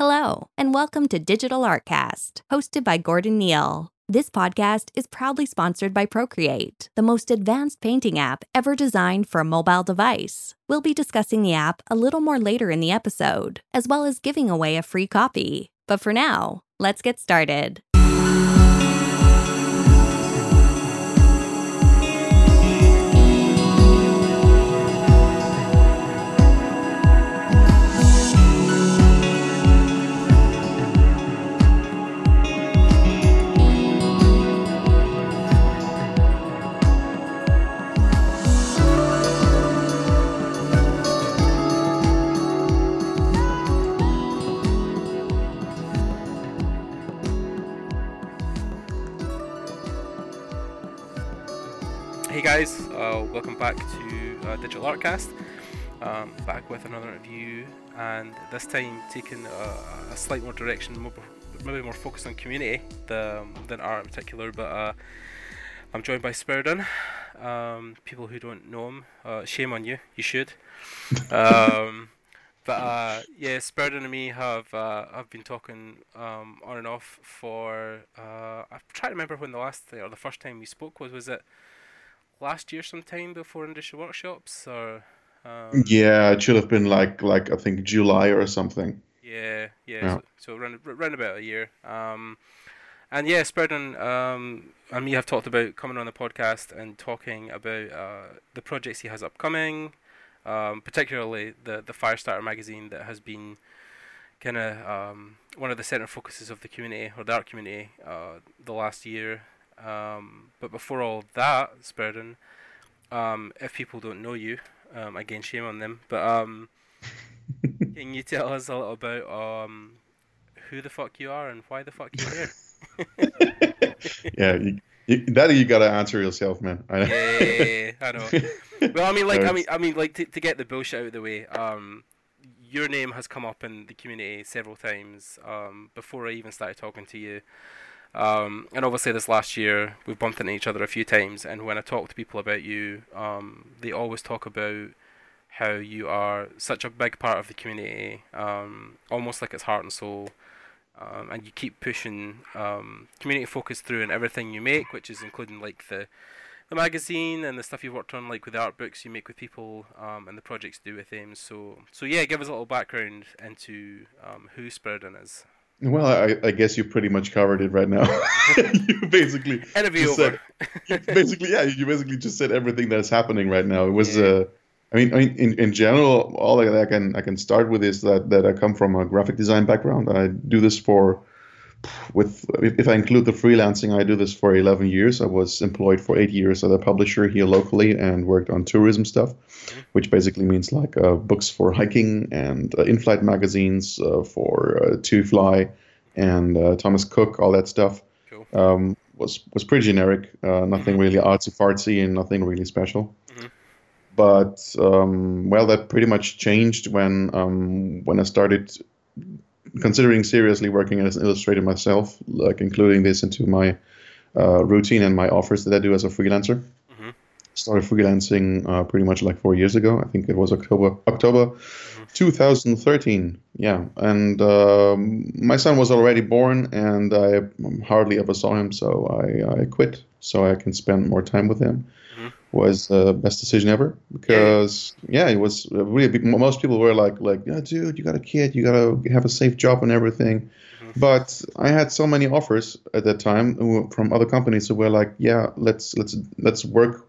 Hello, and welcome to Digital Artcast, hosted by Gordon Neal. This podcast is proudly sponsored by Procreate, the most advanced painting app ever designed for a mobile device. We'll be discussing the app a little more later in the episode, as well as giving away a free copy. But for now, let's get started. Hey guys, uh, welcome back to uh, Digital Artcast. Um, back with another review, and this time taking a, a slight more direction, maybe more focused on community than, than art in particular. But uh, I'm joined by Spiridon. Um, people who don't know him, uh, shame on you. You should. Um, but uh, yeah, Spiridon and me have uh, have been talking um, on and off for. I'm trying to remember when the last or the first time we spoke was. Was it? Last year sometime before Industry Workshops or um, yeah it should have been like like i think july or something. Yeah yeah, yeah. so, so around, around about a year. Um and yeah Spiridon um and me have talked about coming on the podcast and talking about uh, the projects he has upcoming um, particularly the the Firestarter magazine that has been kind of um, one of the center focuses of the community or the art community uh, the last year um, but before all that, Spiridon, um, if people don't know you, um, again, shame on them. But um, can you tell us a little about um, who the fuck you are and why the fuck you're here? yeah, you, you, that you gotta answer yourself, man. I yeah, I know. well, I mean, like, I mean, I mean, like, to, to get the bullshit out of the way, um, your name has come up in the community several times um, before I even started talking to you. Um, and obviously, this last year, we've bumped into each other a few times. And when I talk to people about you, um, they always talk about how you are such a big part of the community, um, almost like it's heart and soul. Um, and you keep pushing um, community focus through in everything you make, which is including like the the magazine and the stuff you've worked on, like with the art books you make with people, um, and the projects you do with them. So, so yeah, give us a little background into who Spiridon is. Well, I, I, guess you pretty much covered it right now. you basically interview. Said, basically, yeah, you basically just said everything that's happening right now. It was, yeah. uh, I mean, I mean, in, in general, all I, I can I can start with is that that I come from a graphic design background. I do this for with if I include the freelancing, I do this for 11 years. I was employed for eight years at a publisher here locally and worked on tourism stuff, mm-hmm. which basically means like uh, books for hiking and uh, in-flight magazines uh, for uh, TUIfly and uh, Thomas Cook, all that stuff. Cool. Um, was was pretty generic, uh, nothing mm-hmm. really artsy fartsy and nothing really special. Mm-hmm. But um, well, that pretty much changed when um, when I started considering seriously working as an illustrator myself, like including this into my uh, routine and my offers that I do as a freelancer. Mm-hmm. Started freelancing uh, pretty much like four years ago. I think it was October October mm-hmm. 2013. Yeah, and um, my son was already born, and I hardly ever saw him, so I, I quit so I can spend more time with him was the best decision ever because yeah, it was really big. Most people were like like yeah, dude, you got a kid, you gotta have a safe job and everything. Mm-hmm. But I had so many offers at that time from other companies who were like, yeah, let's let's let's work.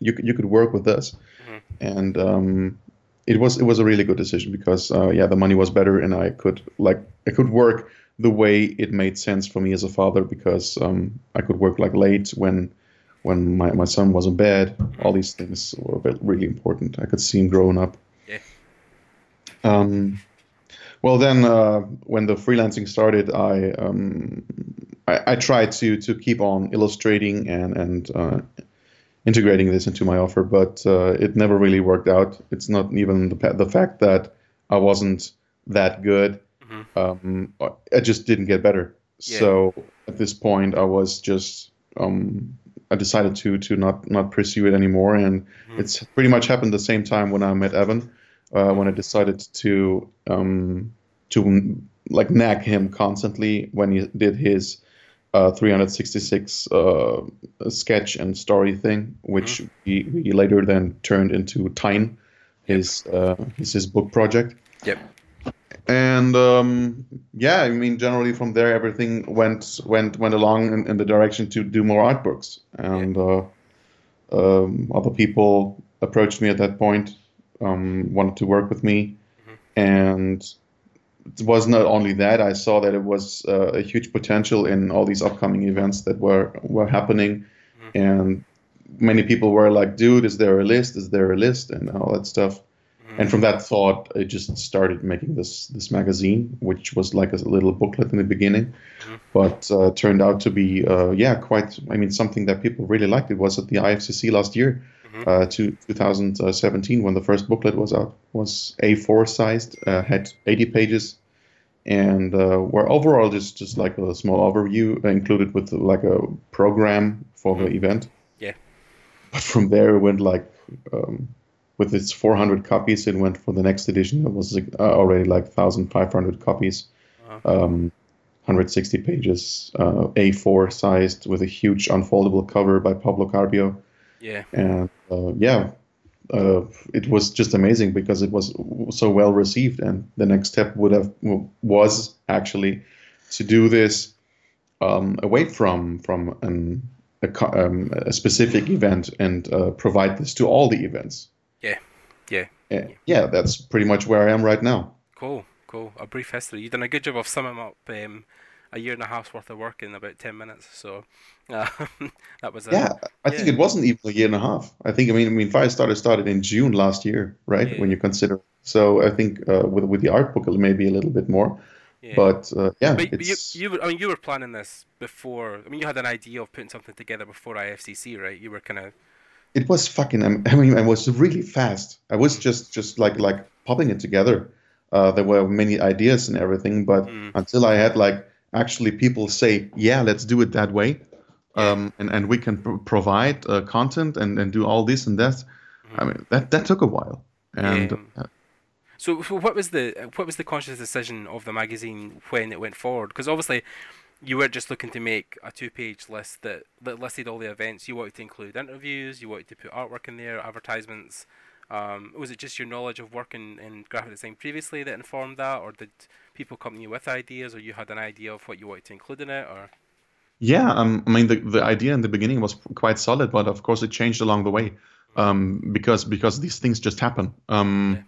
You you could work with us, mm-hmm. and um, it was it was a really good decision because uh, yeah, the money was better and I could like I could work the way it made sense for me as a father because um, I could work like late when when my, my son was in bed. All these things were really important. I could see him growing up. Yeah. Um, well, then uh, when the freelancing started, I, um, I, I tried to to keep on illustrating and and uh, integrating this into my offer, but uh, it never really worked out. It's not even the the fact that I wasn't that good. Mm-hmm. Um, I just didn't get better. Yeah. So at this point, I was just um, I decided to to not not pursue it anymore, and mm-hmm. it's pretty much happened the same time when I met Evan, uh, when I decided to um, to like nag him constantly when he did his uh, 366 uh, sketch and story thing, which mm-hmm. he, he later then turned into Tyne, his uh, his his book project. Yep. And um, yeah, I mean, generally from there, everything went went went along in, in the direction to do more art books, and uh, um, other people approached me at that point, um, wanted to work with me, mm-hmm. and it was not only that. I saw that it was uh, a huge potential in all these upcoming events that were were happening, mm-hmm. and many people were like, "Dude, is there a list? Is there a list?" and all that stuff. Mm-hmm. And from that thought, I just started making this this magazine, which was like a little booklet in the beginning, mm-hmm. but uh, turned out to be uh, yeah quite. I mean, something that people really liked. It was at the IFCC last year mm-hmm. uh, to 2017 when the first booklet was out. Was A4 sized, uh, had 80 pages, and uh, were overall just just like a small overview included with like a program for the mm-hmm. event. Yeah. But from there it went like. Um, with its 400 copies, it went for the next edition. It was uh, already like 1,500 copies, uh-huh. um, 160 pages, uh, A4 sized with a huge unfoldable cover by Pablo Carpio. Yeah. And uh, yeah, uh, it was just amazing because it was so well received. And the next step would have was actually to do this um, away from from an, a, um, a, specific event and uh, provide this to all the events. Yeah, yeah, yeah. Yeah, that's pretty much where I am right now. Cool, cool. A brief history. You've done a good job of summing up um, a year and a half's worth of work in about ten minutes. So uh, that was. A, yeah, I yeah. think it wasn't even a year and a half. I think I mean I mean Firestarter started in June last year, right? Yeah. When you consider. So I think uh, with with the art book, it may be a little bit more. Yeah. But uh, yeah, but, but you, you were, I mean, you were planning this before. I mean, you had an idea of putting something together before IFCC, right? You were kind of. It was fucking. I mean, I was really fast. I was just just like like popping it together. Uh, there were many ideas and everything, but mm. until I had like actually people say, yeah, let's do it that way, um, and and we can pr- provide uh, content and, and do all this and that. Mm-hmm. I mean, that that took a while. And uh, so, so, what was the what was the conscious decision of the magazine when it went forward? Because obviously, you weren't just looking to make a two-page list that, that listed all the events. You wanted to include interviews. You wanted to put artwork in there, advertisements. Um, was it just your knowledge of working in graphic design previously that informed that, or did people come to you with ideas, or you had an idea of what you wanted to include in it, or? Yeah, um, I mean the the idea in the beginning was quite solid, but of course it changed along the way, um, because because these things just happen. Um, yeah.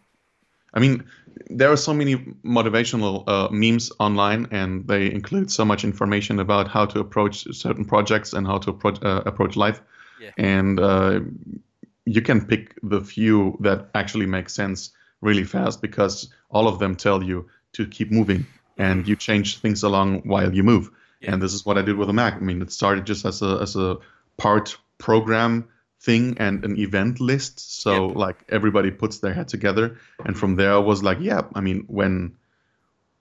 I mean, there are so many motivational uh, memes online, and they include so much information about how to approach certain projects and how to approach uh, approach life. Yeah. And uh, you can pick the few that actually make sense really fast because all of them tell you to keep moving and you change things along while you move. Yeah. And this is what I did with the Mac. I mean, it started just as a as a part program thing and an event list. So yep. like everybody puts their head together, and from there I was like, yeah. I mean, when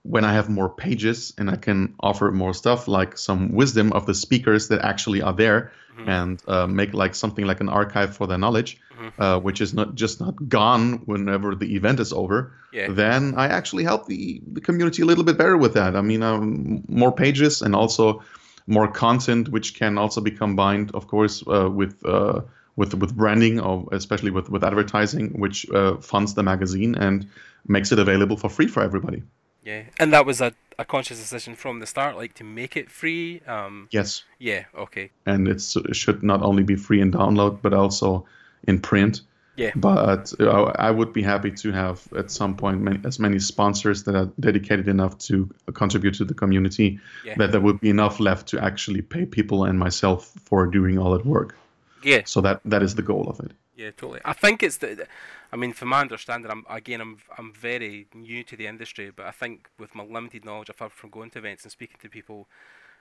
when I have more pages and I can offer more stuff, like some wisdom of the speakers that actually are there, mm-hmm. and uh, make like something like an archive for their knowledge, mm-hmm. uh, which is not just not gone whenever the event is over. Yeah. Then I actually help the the community a little bit better with that. I mean, um, more pages and also more content, which can also be combined, of course, uh, with uh, with with branding, or especially with with advertising, which uh, funds the magazine and makes it available for free for everybody. Yeah, and that was a, a conscious decision from the start, like to make it free. Um, yes. Yeah. Okay. And it should not only be free in download, but also in print. Yeah. But uh, I would be happy to have at some point many, as many sponsors that are dedicated enough to contribute to the community yeah. that there would be enough left to actually pay people and myself for doing all that work. Yeah. So that that is the goal of it. Yeah, totally. I think it's the. I mean, from my understanding, I'm again, I'm I'm very new to the industry, but I think with my limited knowledge I've had from going to events and speaking to people,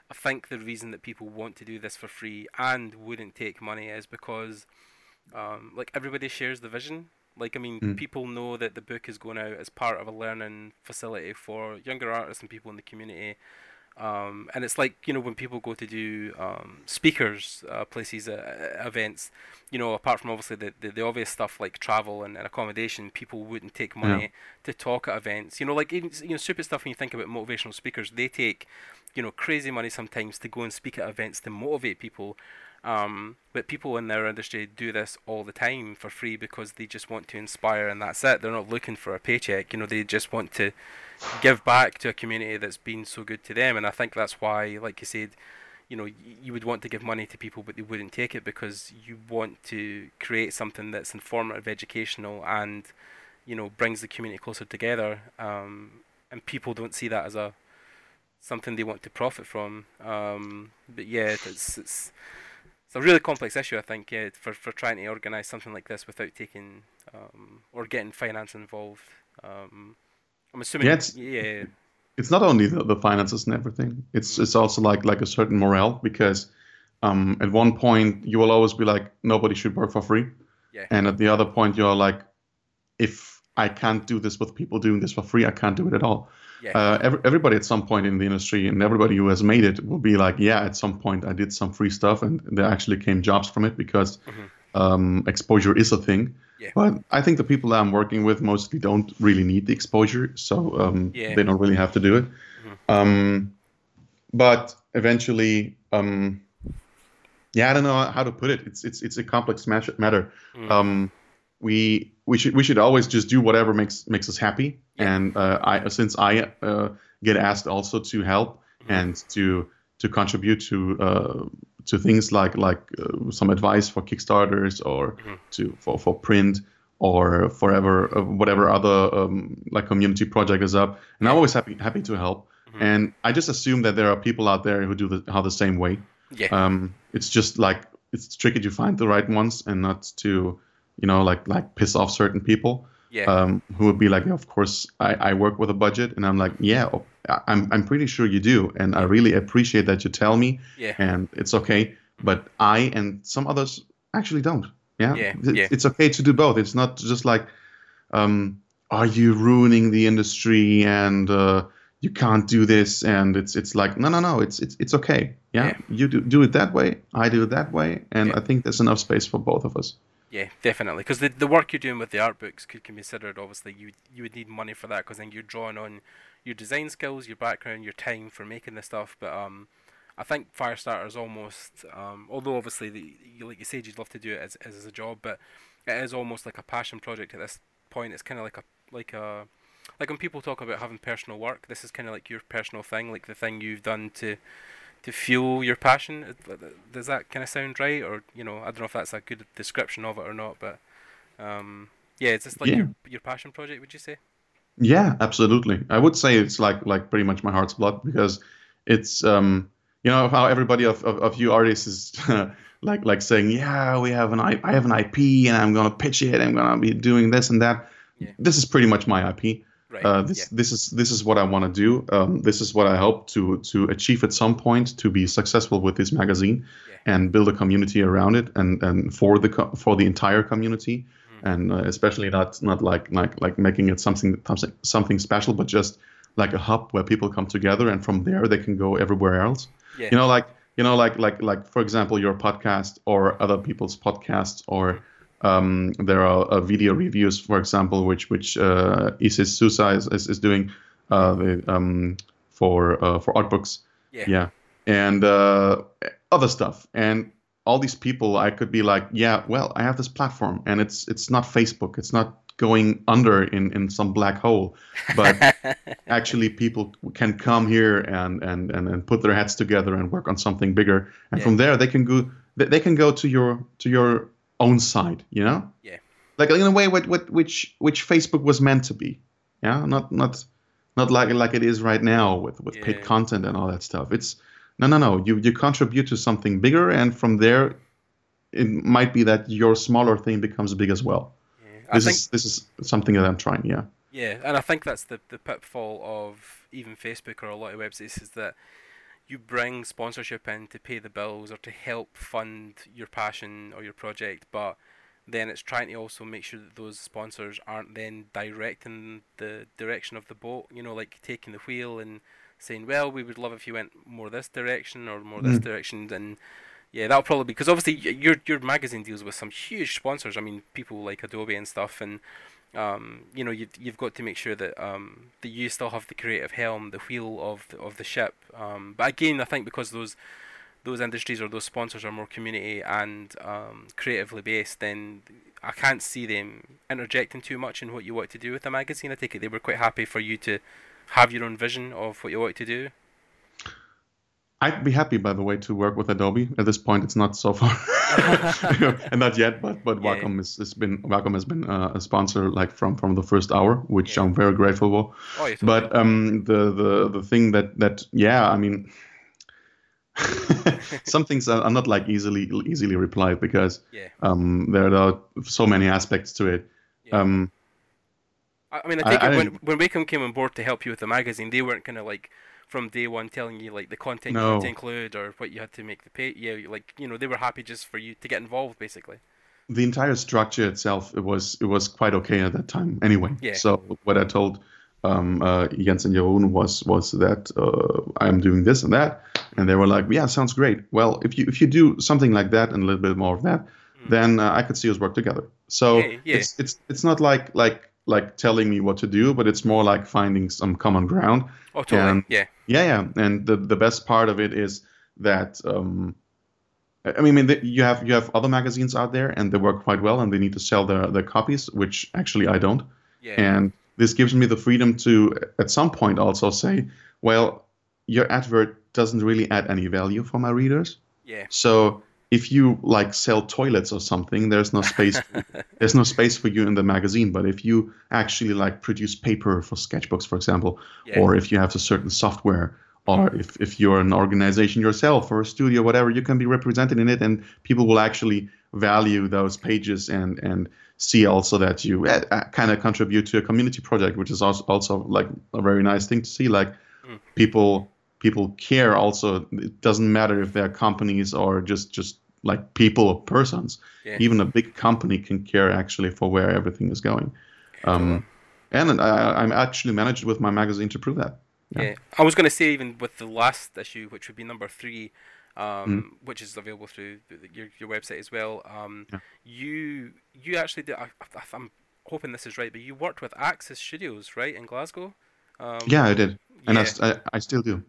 I think the reason that people want to do this for free and wouldn't take money is because, um, like everybody shares the vision. Like I mean, mm. people know that the book is going out as part of a learning facility for younger artists and people in the community. Um, and it's like you know when people go to do um, speakers uh, places uh, events, you know apart from obviously the, the, the obvious stuff like travel and, and, accommodation, people wouldn't take money yeah. to talk at events. You know like you know stupid stuff when you think about motivational speakers, they take you know crazy money sometimes to go and speak at events to motivate people. Um, but people in their industry do this all the time for free because they just want to inspire and that's it. They're not looking for a paycheck. You know, they just want to give back to a community that's been so good to them. And I think that's why, like you said, you know, you would want to give money to people, but they wouldn't take it because you want to create something that's informative, educational, and you know brings the community closer together. Um, and people don't see that as a something they want to profit from. Um, but yeah, it's it's it's a really complex issue, I think, yeah, for, for trying to organise something like this without taking um, or getting finance involved. Um, I'm assuming, yeah, it's, yeah. It's not only the, the finances and everything. It's it's also like like a certain morale because um, at one point you will always be like nobody should work for free, yeah. and at the other point you're like, if I can't do this with people doing this for free, I can't do it at all. Yeah. Uh, every, everybody at some point in the industry and everybody who has made it will be like, yeah, at some point I did some free stuff and there actually came jobs from it because mm-hmm. um, exposure is a thing. Yeah. But I think the people that I'm working with mostly don't really need the exposure, so um, yeah. they don't really have to do it. Mm-hmm. Um, but eventually, um, yeah, I don't know how to put it. It's it's it's a complex matter. Mm-hmm. Um, we we should we should always just do whatever makes makes us happy. Yeah. And uh, I since I uh, get asked also to help mm-hmm. and to to contribute to uh, to things like like uh, some advice for Kickstarters or mm-hmm. to for, for print or forever uh, whatever other um, like community project is up. And I'm always happy happy to help. Mm-hmm. And I just assume that there are people out there who do the, how the same way. Yeah. Um, it's just like it's tricky to find the right ones and not to you know, like like piss off certain people. Yeah. Um, who would be like, of course, I, I work with a budget, and I'm like, yeah, I'm I'm pretty sure you do, and I really appreciate that you tell me. Yeah. And it's okay, but I and some others actually don't. Yeah. Yeah. It's, yeah. it's okay to do both. It's not just like, um, are you ruining the industry and uh, you can't do this and it's it's like no no no it's it's it's okay yeah, yeah. you do do it that way I do it that way and. I think there's enough space for both of us yeah, definitely. Because the the work you're doing with the art books could, be considered obviously you you would need money for that because then you're drawing on your design skills, your background, your time for making the stuff. But um, I think Firestarter is almost um, although obviously the, like you said you'd love to do it as as a job, but it is almost like a passion project at this point. It's kind of like a like a like when people talk about having personal work, this is kind of like your personal thing, like the thing you've done to to fuel your passion. Does that kind of sound right? Or you know, I don't know if that's a good description of it or not, but um, yeah, it's just like yeah. your your passion project. Would you say? Yeah, absolutely. I would say it's like like pretty much my heart's blood because it's um you know how everybody of, of, of you artists is like like saying yeah we have an I, I have an IP and I'm gonna pitch it I'm gonna be doing this and that. Yeah. This is pretty much my IP. Right. Uh, this yeah. this is this is what I want to do. Um, this is what I hope to to achieve at some point to be successful with this magazine, yeah. and build a community around it, and and for the co- for the entire community, mm-hmm. and uh, especially not not like like like making it something something something special, but just like a hub where people come together, and from there they can go everywhere else. Yeah. You know, like you know, like like like for example, your podcast or other people's podcasts or mm-hmm um, there are uh, video reviews, for example, which which uh, Isis Sousa is, is, is doing uh, the, um, for uh, for art books. Yeah. yeah. And uh, other stuff. And all these people, I could be like, yeah, well, I have this platform, and it's it's not Facebook. It's not going under in, in some black hole, but actually people can come here and, and, and, and put their heads together and work on something bigger. And Yeah. from there, they can go they can go to your to your own side, you know? Yeah. Like in a way what, what which which Facebook was meant to be. Yeah, not not not like like it is right now with with paid content and all that stuff. It's no no no. You you contribute to something bigger and from there it might be that your smaller thing becomes big as well. yeah. This think is this is something that I'm trying, yeah. Yeah, and I think that's the the pitfall of even Facebook or a lot of websites is that you bring sponsorship in to pay the bills or to help fund your passion or your project, but then it's trying to also make sure that those sponsors aren't then directing the direction of the boat. You know, like taking the wheel and saying, "Well, we would love if you went more this direction or more this Mm. direction." And yeah, that'll probably because obviously your your magazine deals with some huge sponsors. I mean, people like Adobe and stuff, and um, you know, you you've got to make sure that um, that you still have the creative helm, the wheel of the, of the ship. Um, but again, I think because those those industries or those sponsors are more community and um, creatively based, then I can't see them interjecting too much in what you want to do with the magazine. I take it they were quite happy for you to have your own vision of what you want to do. I'd be happy, by the way, to work with Adobe. At this point, it's not so far, and not yet. But but Yeah. Wacom has, has been Wacom has been uh, a sponsor like from from the first hour, which Yeah. I'm very grateful for. Oh. But um, the the the thing that that yeah, I mean, some things are, not like easily easily replied because yeah. um, there are so many aspects to it. Yeah. Um, I I mean, I I- I when when Wacom came on board to help you with the magazine, they weren't kind of like from day one telling you like the content you No. had to include or what you had to make the pay. Yeah, like you know they were happy just for you to get involved, basically. the entire structure itself it was it was quite okay at that time anyway Yeah. so what i told um, uh, Jens and Jeroen was was that uh, i'm doing this and that and they were like yeah sounds great well if you if you do something like that and a little bit more of that then uh, i could see us work together so. Yeah, yeah. it's it's it's not like like like telling me what to do but it's more like finding some common ground Oh, totally. And- yeah. yeah, yeah, and the the best part of it is that um, I mean, you have you have other magazines out there, and they work quite well, and they need to sell their their copies, which actually I don't. Yeah. And this gives me the freedom to, at some point, also say, well, your advert doesn't really add any value for my readers. yeah. So if you like sell toilets or something, there's no space. there's no space for you in the magazine. But if you actually like produce paper for sketchbooks, for example, Yeah. or if you have a certain software, or if, if you're an organization yourself or a studio, whatever, you can be represented in it, and people will actually value those pages and and see also that you uh, kind of contribute to a community project, which is also also like a very nice thing to see. Like Mm. people people care. Also, it doesn't matter if they're companies or just just like people or persons. Yeah. Even a big company can care actually for where everything is going. Um, and I, I'm actually managed with my magazine to prove that. Yeah. Yeah. I was going to say even with the last issue, which would be number three, um, Mm. which is available through your your website as well. Um, Yeah. you you actually did. I, I'm hoping this is right, but you worked with Axis Studios, right, in Glasgow. Um, Yeah, I did, and yeah. I, I still do.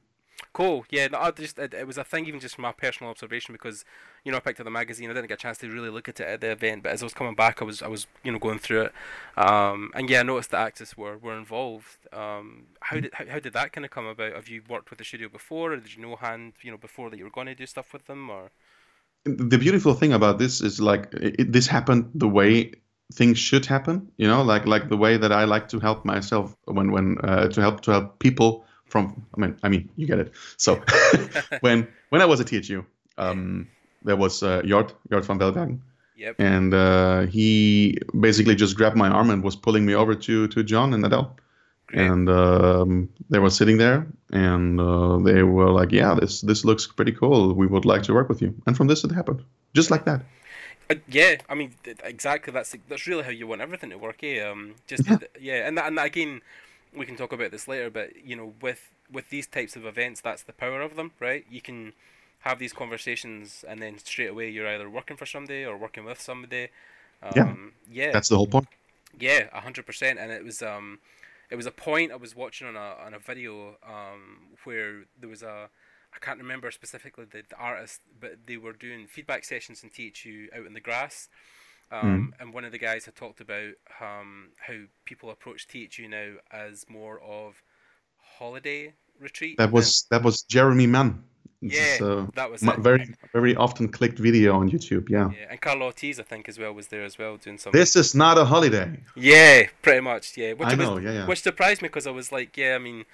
Cool. Yeah, no, I just it, it was a thing even just from my personal observation because you know I picked up the magazine. I didn't get a chance to really look at it at the event, but as I was coming back, I was I was you know going through it, um, and yeah, I noticed that Axis were were involved. Um, how did how, how did that kind of come about? Have you worked with the studio before, or did you know hand you know before that you were going to do stuff with them, or The beautiful thing about this is like it, this happened the way things should happen. You know, like like the way that I like to help myself when when uh, to help to help people from. I mean, I mean, you get it. So when when I was at THU, um, there was uh, Jort Jort van Belbergen. yep, and uh, he basically just grabbed my arm and was pulling me over to to John and Adele. great. And um, they were sitting there, and uh, they were like, "Yeah, this this looks pretty cool. We would like to work with you." And from this, it happened, just like that. Uh, yeah, I mean exactly. That's that's really how you want everything to work. Eh? Um, just Yeah. yeah, and that, and that, again, we can talk about this later. But you know, with with these types of events, that's the power of them, right? You can have these conversations, and then straight away you're either working for somebody or working with somebody. Um, Yeah. yeah, That's the whole point. yeah, a hundred percent. And it was um, it was a point I was watching on a on a video um where there was a I can't remember specifically the, the artist, but they were doing feedback sessions in THU out in the grass. Um, And one of the guys had talked about um, how people approach THU now as more of holiday retreat. That was that was Jeremy Mann. Yeah, is, uh, that was it. very very often clicked video on YouTube. Yeah. yeah, and Carla Ortiz, I think, as well, was there as well doing some. This is not a holiday. Yeah, pretty much. Yeah, which I was, know, yeah, yeah. Which surprised me because I was like, yeah, I mean,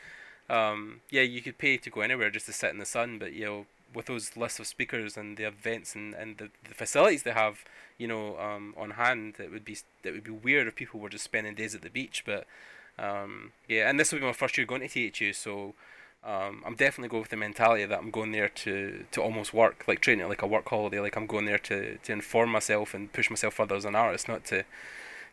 um, yeah, you could pay to go anywhere just to sit in the sun, but you know, with those lists of speakers and the events and, and the, the facilities they have, you know, um, on hand, it would be it would be weird if people were just spending days at the beach. But um, yeah, and this will be my first year going to THU, so um, I'm definitely going with the mentality that I'm going there to, to almost work, like treating it like a work holiday. Like I'm going there to, to inform myself and push myself further as an artist, not to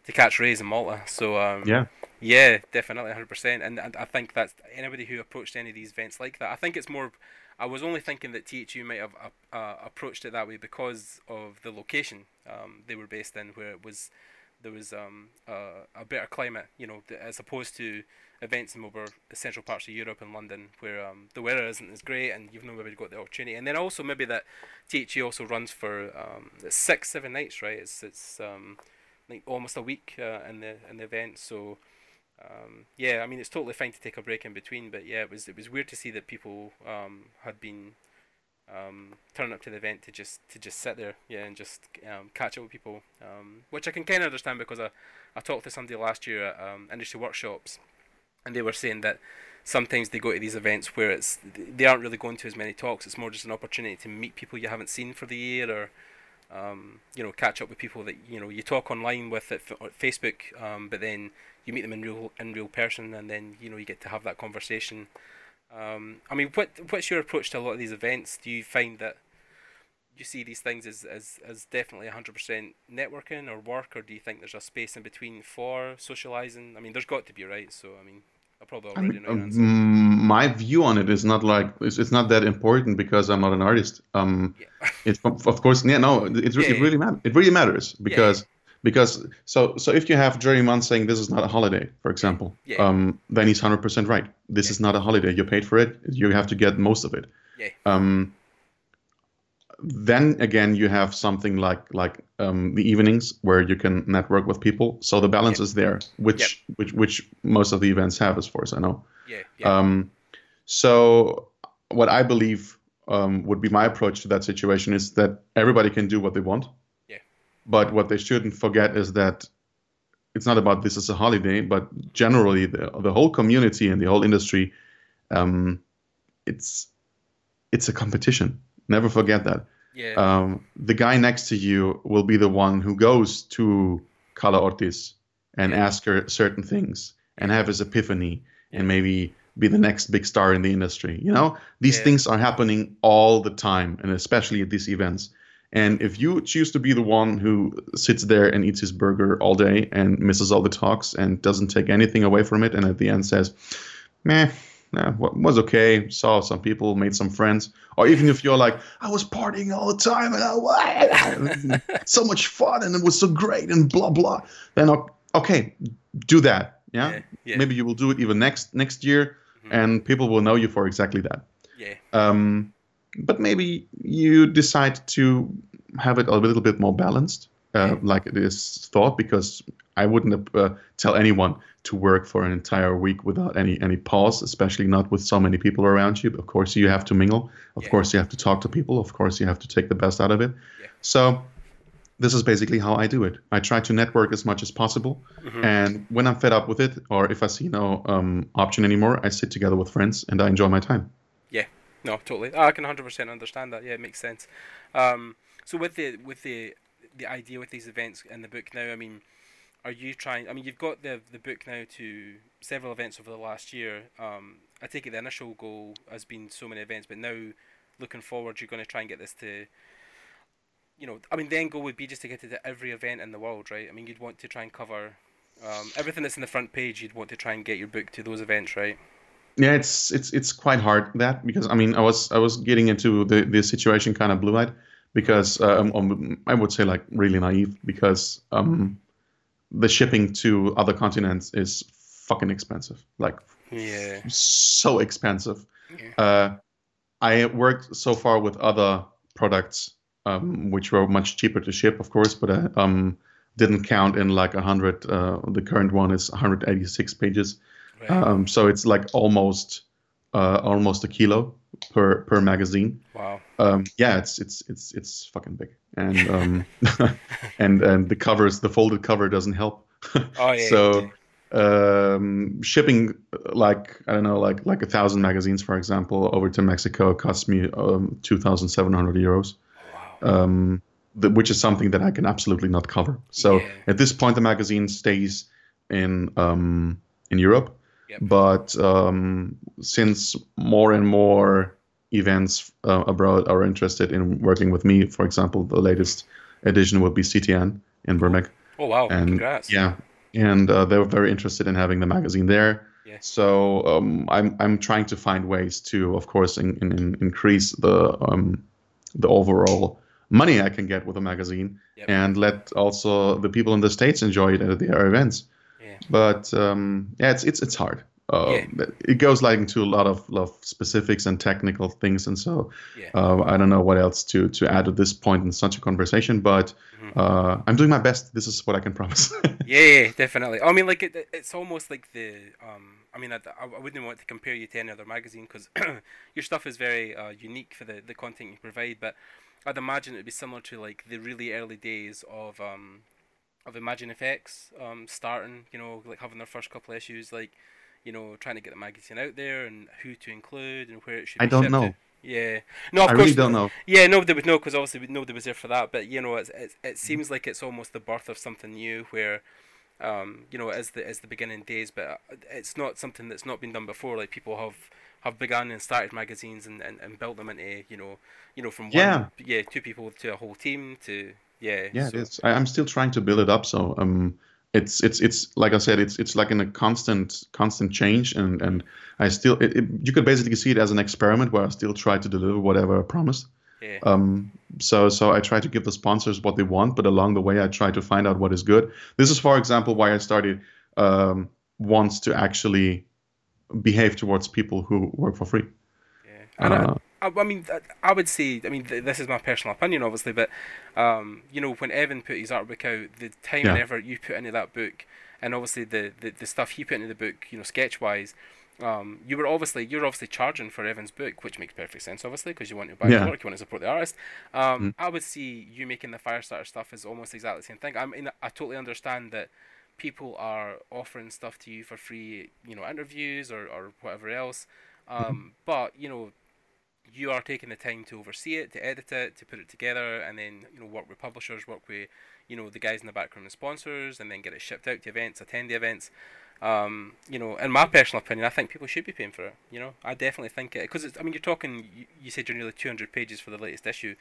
to catch rays in Malta. So um, yeah, yeah, definitely, hundred percent. And, and I think that anybody who approached any of these events like that, I think it's more. I was only thinking that THU might have uh, uh, approached it that way because of the location um, they were based in, where it was there was um, uh, a better climate, you know, as opposed to events in over central parts of Europe and London where um, the weather isn't as great and you've not maybe got the opportunity. And then also maybe that THU also runs for um, six, seven nights, right? It's it's um, like almost a week uh, in the in the event. So um, yeah, I mean it's totally fine to take a break in between, but yeah, it was it was weird to see that people um, had been um, turning up to the event to just to just sit there, yeah, and just um, catch up with people, um, which I can kind of understand because I, I talked to somebody last year at um, industry workshops, and they were saying that sometimes they go to these events where it's they aren't really going to as many talks. It's more just an opportunity to meet people you haven't seen for the year, or um, you know, catch up with people that you know you talk online with at Facebook, um, but then you meet them in real in real person, and then you know you get to have that conversation. Um, I mean, what what's your approach to a lot of these events? Do you find that you see these things as, as, as definitely 100% networking or work, or do you think there's a space in between for socializing? I mean, there's got to be, right? So, I mean, I probably already know your answer. Um, my view on it is not like it's, it's not that important because I'm not an artist. Um, yeah. it's of course, yeah, no, it, yeah, it really matters. It really matters because because so so if you have Jerry Munn saying this is not a holiday, for example, yeah. um, then he's hundred percent right. This yeah. is not a holiday. You paid for it. You have to get most of it. Yeah. Um, then again, you have something like like um, the evenings where you can network with people. So the balance is there, which which which most of the events have, as far as I know. Yeah. yeah. Um, so what I believe um, would be my approach to that situation is that everybody can do what they want but what they shouldn't forget is that it's not about this as a holiday, but generally the the whole community and the whole industry, um, it's it's a competition. Never forget that. Yeah. Um, the guy next to you will be the one who goes to Carla Ortiz and yeah. ask her certain things and have his epiphany and maybe be the next big star in the industry. You know, these yeah. things are happening all the time, and especially at these events. And if you choose to be the one who sits there and eats his burger all day and misses all the talks and doesn't take anything away from it, and at the end says, meh, nah, was okay, saw some people, made some friends, or even if you're like, I was partying all the time and I, was so much fun and it was so great and blah blah, then okay, do that. Yeah, yeah, yeah. maybe you will do it even next next year, mm-hmm. and people will know you for exactly that. Yeah. Um, but maybe you decide to have it a little bit more balanced, uh, like it is thought, because I wouldn't uh, tell anyone to work for an entire week without any any pause, especially not with so many people around you. Of course, you have to mingle. Of yeah. course, you have to talk to people. Of course, you have to take the best out of it. Yeah. So this is basically how I do it. I try to network as much as possible, mm-hmm. and when I'm fed up with it, or if I see no um, option anymore, I sit together with friends and I enjoy my time. No, totally. Oh, I can hundred percent understand that. Yeah, it makes sense. Um, so with the with the the idea with these events in the book now, I mean, are you trying? I mean, you've got the the book now to several events over the last year. Um, I take it the initial goal has been so many events, but now looking forward, you're going to try and get this to. You know, I mean, the end goal would be just to get it to every event in the world, right? I mean, you'd want to try and cover um, everything that's in the front page. You'd want to try and get your book to those events, right? Yeah it's it's it's quite hard that because i mean i was i was getting into the the situation kind of blue-eyed because um, um, i would say like really naive because um the shipping to other continents is fucking expensive like yeah. so expensive. Yeah. uh i worked so far with other products um, which were much cheaper to ship of course but uh, um didn't count in like 100 uh, the current one is 186 pages Right. Um, so it's like almost uh, almost a kilo per per magazine. Wow. Um, yeah, it's it's it's it's fucking big, and um, and and the covers, the folded cover doesn't help. oh yeah. so. Yeah. Um, shipping like I don't know, like like a thousand magazines, for example, over to Mexico cost me um, two thousand seven hundred euros. Wow. Um, the, which is something that I can absolutely not cover. So yeah. at this point, the magazine stays in um, in Europe, Yep. But um, since more and more events uh, abroad are interested in working with me, for example, the latest edition will be CTN in Burbank. Oh wow! and Congrats. yeah, and uh, they were very interested in having the magazine there. Yeah. So um, I'm I'm trying to find ways to, of course, in, in, in increase the um, the overall money I can get with a magazine, Yep. and let also the people in the states enjoy it at their events. Yeah. But um, yeah, it's it's it's hard. Uh, Yeah. It goes like into a lot of, lot of specifics and technical things, and so Yeah. uh, I don't know what else to to add at this point in such a conversation. But Mhm. uh, I'm doing my best. This is what I can promise. Yeah, yeah, definitely. I mean, like it, it- it's almost like the um. I mean, I, I wouldn't want to compare you to any other magazine because your stuff is very uh, unique for the the content you provide. But I'd imagine it'd be similar to like the really early days of um of Imagine FX um starting. You know, like having their first couple of issues, like you know, trying to get the magazine out there and who to include and where it should. I don't know. to. Yeah. No, of I course. really don't know. Yeah, nobody would know because obviously nobody was there for that. But you know, it's, it's, it seems like it's almost the birth of something new, where, um, you know, as the as the beginning days, but uh, it's not something that's not been done before. Like people have have begun and started magazines and, and, and built them into you know, you know, from Yeah. one yeah two people to a whole team to yeah Yeah, so- it is. I, I'm still trying to build it up. So um, it's it's it's like I said, it's it's like in a constant constant change, and and I still it, it, you could basically see it as an experiment where I still try to deliver whatever I promised. yeah Um, so so I try to give the sponsors what they want, but along the way I try to find out what is good. This is, for example, why I started um, wants to actually behave towards people who work for free. yeah. And Uh, I, I mean, I- would say, I mean, th- this is my personal opinion, obviously, but um, you know, when Evan put his artwork out, the time and effort you put into that book, and obviously the, the, the stuff he put into the book, you know, sketch wise, um, you were obviously you're obviously charging for Evan's book, which makes perfect sense, obviously, because you want to buy Yeah. his work, you want to support the artist. Um, Mm. I would see you making the Firestarter stuff as almost exactly the same thing. I mean, I totally understand that people are offering stuff to you for free, you know, interviews or, or whatever else. Um, But you know, you are taking the time to oversee it, to edit it, to put it together, and then you know work with publishers, work with you know the guys in the background and sponsors, and then get it shipped out to events, attend the events. Um, you know, in my personal opinion, I think people should be paying for it. You know, I definitely think it because I mean you're talking. You, you said you're nearly 200 pages for the latest issue.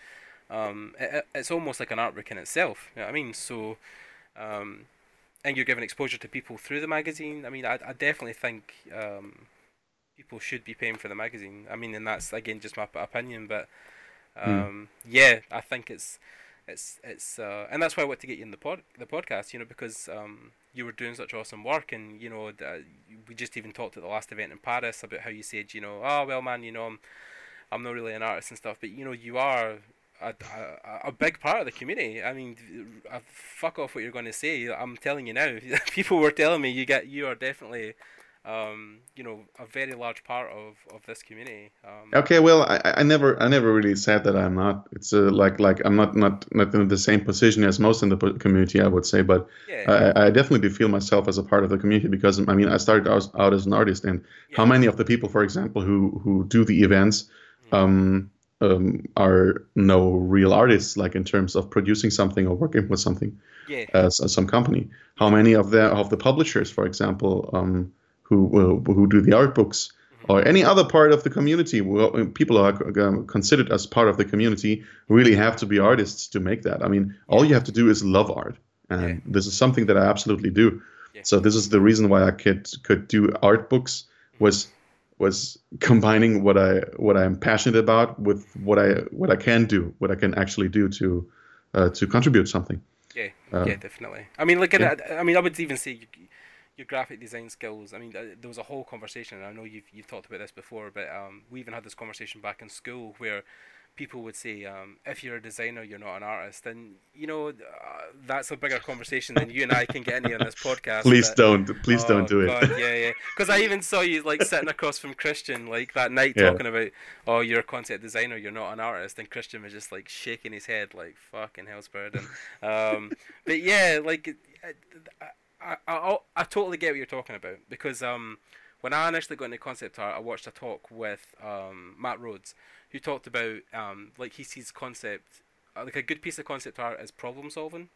Um, it, it- it's almost like an artwork in itself. You know I mean? So, um, and you're giving exposure to people through the magazine. I mean, I, I definitely think um, people should be paying for the magazine. I mean, and that's again just my opinion, but um, yeah, I think it's it's it's uh, and that's why I want to get you in the pod the podcast. You know, because um, you were doing such awesome work, and you know, uh, we just even talked at the last event in Paris about how you said, you know, oh well, man, you know, I'm I'm not really an artist and stuff, but you know, you are. A, a, a big part of the community. I mean, uh, fuck off what you're going to say. I'm telling you now. People were telling me you get you are definitely, um, you know, a very large part of, of this community. Um, Okay, well, I, I never, I never really said that I'm not. It's uh, like, like I'm not, not, not in the same position as most in the community, I would say. But yeah, I, I definitely feel myself as a part of the community because I mean, I started out, out as an artist, and how many of the people, for example, who who do the events, um, um, are no real artists, like in terms of producing something or working with something yeah, as, as some company. How many of the of the publishers, for example, um, who uh, who do the art books or any other part of the community, well, people are um, considered as part of the community, really have to be artists to make that. I mean, all you have to do is love art, and Yeah. this is something that I absolutely do. Yeah. So this is the reason why I could could do art books was was combining what I what I'm passionate about with what I what I can do, what I can actually do to uh, to contribute something. Yeah, Uh, yeah, definitely. I mean, look at yeah. I mean, I would even say your, graphic design skills. I mean, uh, there was a whole conversation. And I know you've you've talked about this before, but um, we even had this conversation back in school where people would say, um, if you're a designer, you're not an artist, and you know uh, that's a bigger conversation than you and I can get any on this podcast. Please but- don't, please Oh, don't do it. God, yeah, yeah. Because I even saw you like sitting across from Christian like that night Yeah. talking about, oh, you're a concept designer, you're not an artist, and Christian was just like shaking his head like fucking hell's burden. um, but yeah, like it- it- I, I, I, I totally get what you're talking about because um, when I initially got into concept art, I watched a talk with um, Matt Rhodes, who talked about um, like he sees concept uh, like a good piece of concept art as problem solving.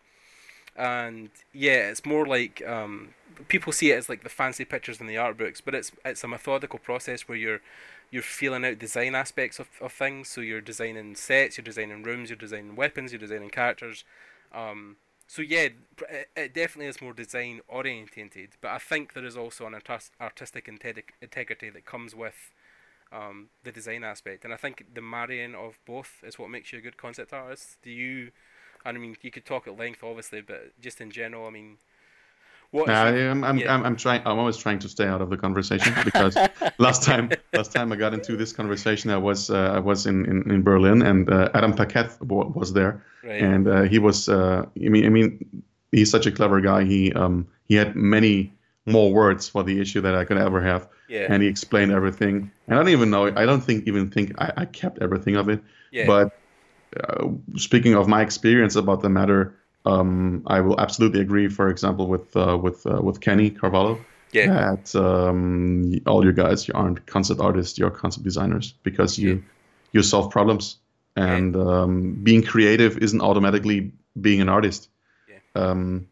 and yeah, it's more like um, people see it as like the fancy pictures in the art books, but it's it's a methodical process where you're you're feeling out design aspects of, of things. So you're designing sets, you're designing rooms, you're designing weapons, you're designing characters. Um, so yeah, it definitely is more design orientated, but I think there is also an artistic integrity that comes with um, the design aspect, and I think the marrying of both is what makes you a good concept artist. Do you? I mean, you could talk at length, obviously, but just in general, I mean, what I'm, I'm, yeah. I'm, I'm, trying. I'm always trying to stay out of the conversation because last time, last time I got into this conversation, I was, uh, I was in, in, in Berlin, and uh, Adam Paquette was there, right. and uh, he was. Uh, I mean, I mean, he's such a clever guy. He, um, he had many more words for the issue that I could ever have, yeah. and he explained everything. And I don't even know. I don't think even think I, I kept everything of it. Yeah. But uh, speaking of my experience about the matter um, I will absolutely agree. For example, with uh, with uh, with Kenny Carvalho, yeah. that um, all you guys you aren't concept artists, you're concept designers because you yeah. you solve problems, and yeah. um, being creative isn't automatically being an artist. Yeah. Um,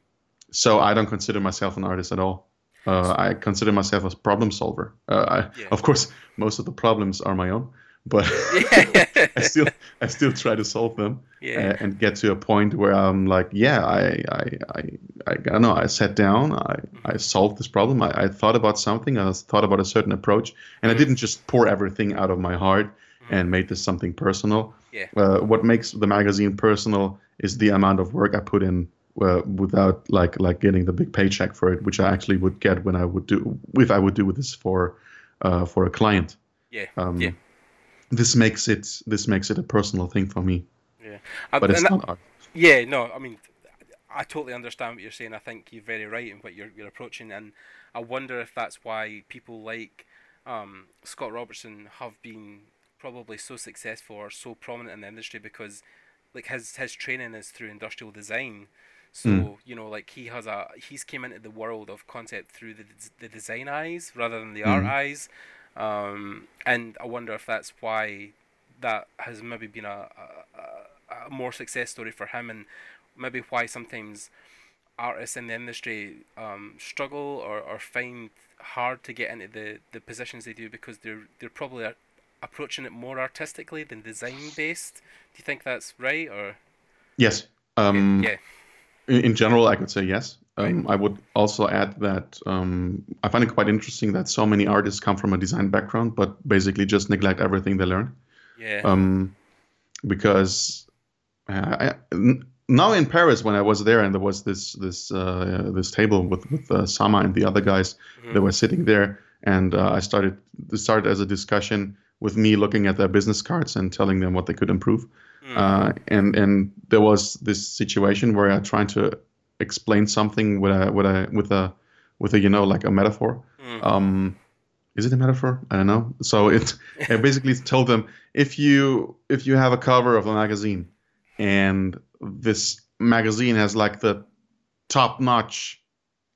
so I don't consider myself an artist at all. Uh, I consider myself a problem solver. Uh, I, yeah. Of course, most of the problems are my own, but I still I still try to solve them yeah. uh, and get to a point where I'm like, yeah, I I I, I, I don't know. I sat down, I, I solved this problem. I, I thought about something. I thought about a certain approach, and mm-hmm. I didn't just pour everything out of my heart mm-hmm. and made this something personal. Yeah. Uh, what makes the magazine personal is the amount of work I put in uh, without like like getting the big paycheck for it, which I actually would get when I would do if I would do this for uh, for a client. Yeah. Um, yeah this makes it this makes it a personal thing for me. Yeah, but it's not art. Yeah, no, I mean, I totally understand what you're saying. I think you're very right in what you're you're approaching, and I wonder if that's why people like um, Scott Robertson have been probably so successful or so prominent in the industry because like his his training is through industrial design. So mm. you know, like he has a he's came into the world of concept through the the design eyes rather than the mm. art eyes, um, and I wonder if that's why that has maybe been a, a, a, more success story for him, and maybe why sometimes artists in the industry um, struggle or, or find hard to get into the, the positions they do because they're they're probably approaching it more artistically than design based. Do you think that's right or? Yes. Um, yeah. In general, I could say yes. Um, I would also add that um, I find it quite interesting that so many artists come from a design background, but basically just neglect everything they learn. Yeah. Um, because I, now in Paris, when I was there, and there was this this uh, this table with with uh, Sama and the other guys mm-hmm. that were sitting there, and uh, I started this started as a discussion with me looking at their business cards and telling them what they could improve. Mm. and and there was this situation where I tried to explain something with a with a with a with a you know like a metaphor. Mm. Um, is it a metaphor? I don't know. So it, it basically told them if you if you have a cover of a magazine and this magazine has like the top notch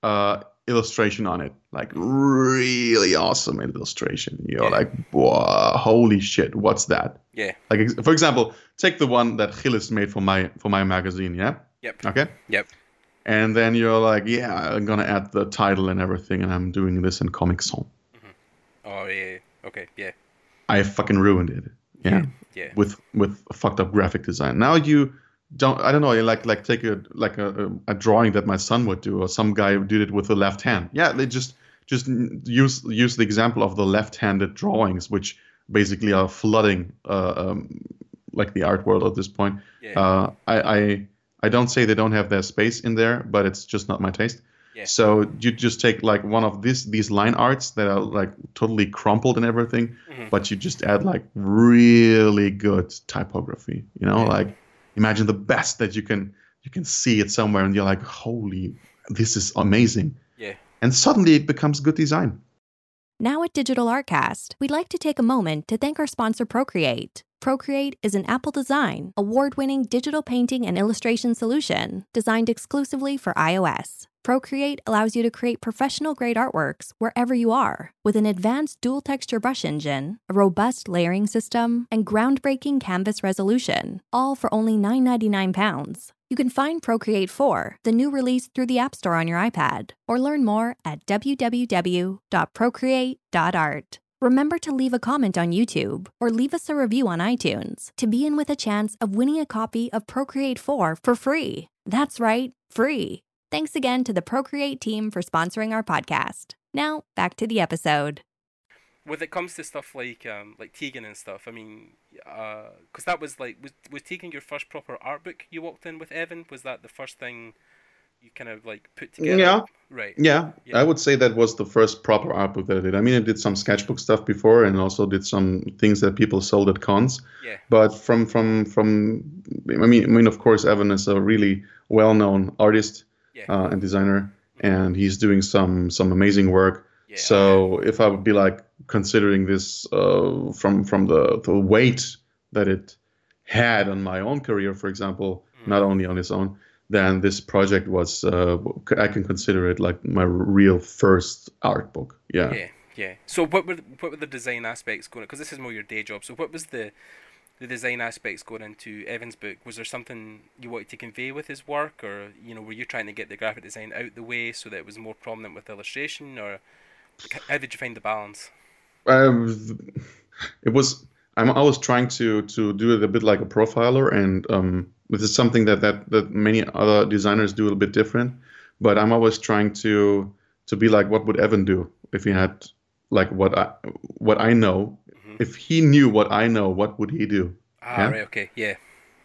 uh, illustration on it, like really awesome illustration. You're yeah. like, wow, holy shit, what's that? Yeah. Like for example, take the one that Gilles made for my for my magazine. Yeah. Yep. Okay. Yep and then you're like, yeah, I'm gonna add the title and everything, and I'm doing this in Comic Sans. Mm-hmm. Oh yeah, okay, yeah. I fucking ruined it. Yeah. yeah. With with a fucked up graphic design. Now you don't. I don't know. Like like take a like a, a drawing that my son would do, or some guy did it with the left hand. Yeah, they just just use use the example of the left-handed drawings, which basically are flooding uh, um, like the art world at this point. Yeah. Uh, I, I I don't say they don't have their space in there, but it's just not my taste. Yeah. So you just take like one of these these line arts that are like totally crumpled and everything, mm-hmm. but you just add like really good typography. You know, yeah. like imagine the best that you can you can see it somewhere, and you're like, holy, this is amazing. Yeah. And suddenly it becomes good design. Now at Digital Artcast, we'd like to take a moment to thank our sponsor Procreate. Procreate is an Apple Design, award winning digital painting and illustration solution designed exclusively for iOS. Procreate allows you to create professional grade artworks wherever you are with an advanced dual texture brush engine, a robust layering system, and groundbreaking canvas resolution, all for only $9.99 You can find Procreate 4, the new release, through the App Store on your iPad, or learn more at www.procreate.art. Remember to leave a comment on YouTube or leave us a review on iTunes to be in with a chance of winning a copy of Procreate 4 for free. That's right, free. Thanks again to the Procreate team for sponsoring our podcast. Now, back to the episode. When it comes to stuff like um, like Tegan and stuff, I mean, because uh, that was like was was Tegan your first proper art book you walked in with Evan? Was that the first thing you kind of like put together? Yeah. Right. Yeah, Yeah. I would say that was the first proper art book that I did. I mean, I did some sketchbook stuff before, and also did some things that people sold at cons. Yeah. But from from from, I mean, I mean, of course, Evan is a really well-known artist Yeah. uh, and designer, and he's doing some some amazing work. Yeah. So if I would be like considering this uh, from from the the weight that it had on my own career, for example, Mm. not only on its own, then this project was uh, I can consider it like my real first art book. Yeah. Yeah, yeah. So what were what were the design aspects going? Because this is more your day job. So what was the the design aspects going into Evan's book? Was there something you wanted to convey with his work, or you know, were you trying to get the graphic design out the way so that it was more prominent with illustration, or how did you find the balance? Um, it was I'm always trying to to do it a bit like a profiler, and um, this is something that that that many other designers do a little bit different. But I'm always trying to to be like, what would Evan do if he had like what I what I know? Mhm. If he knew what I know, what would he do? Ah, Yeah. right. Okay. Yeah.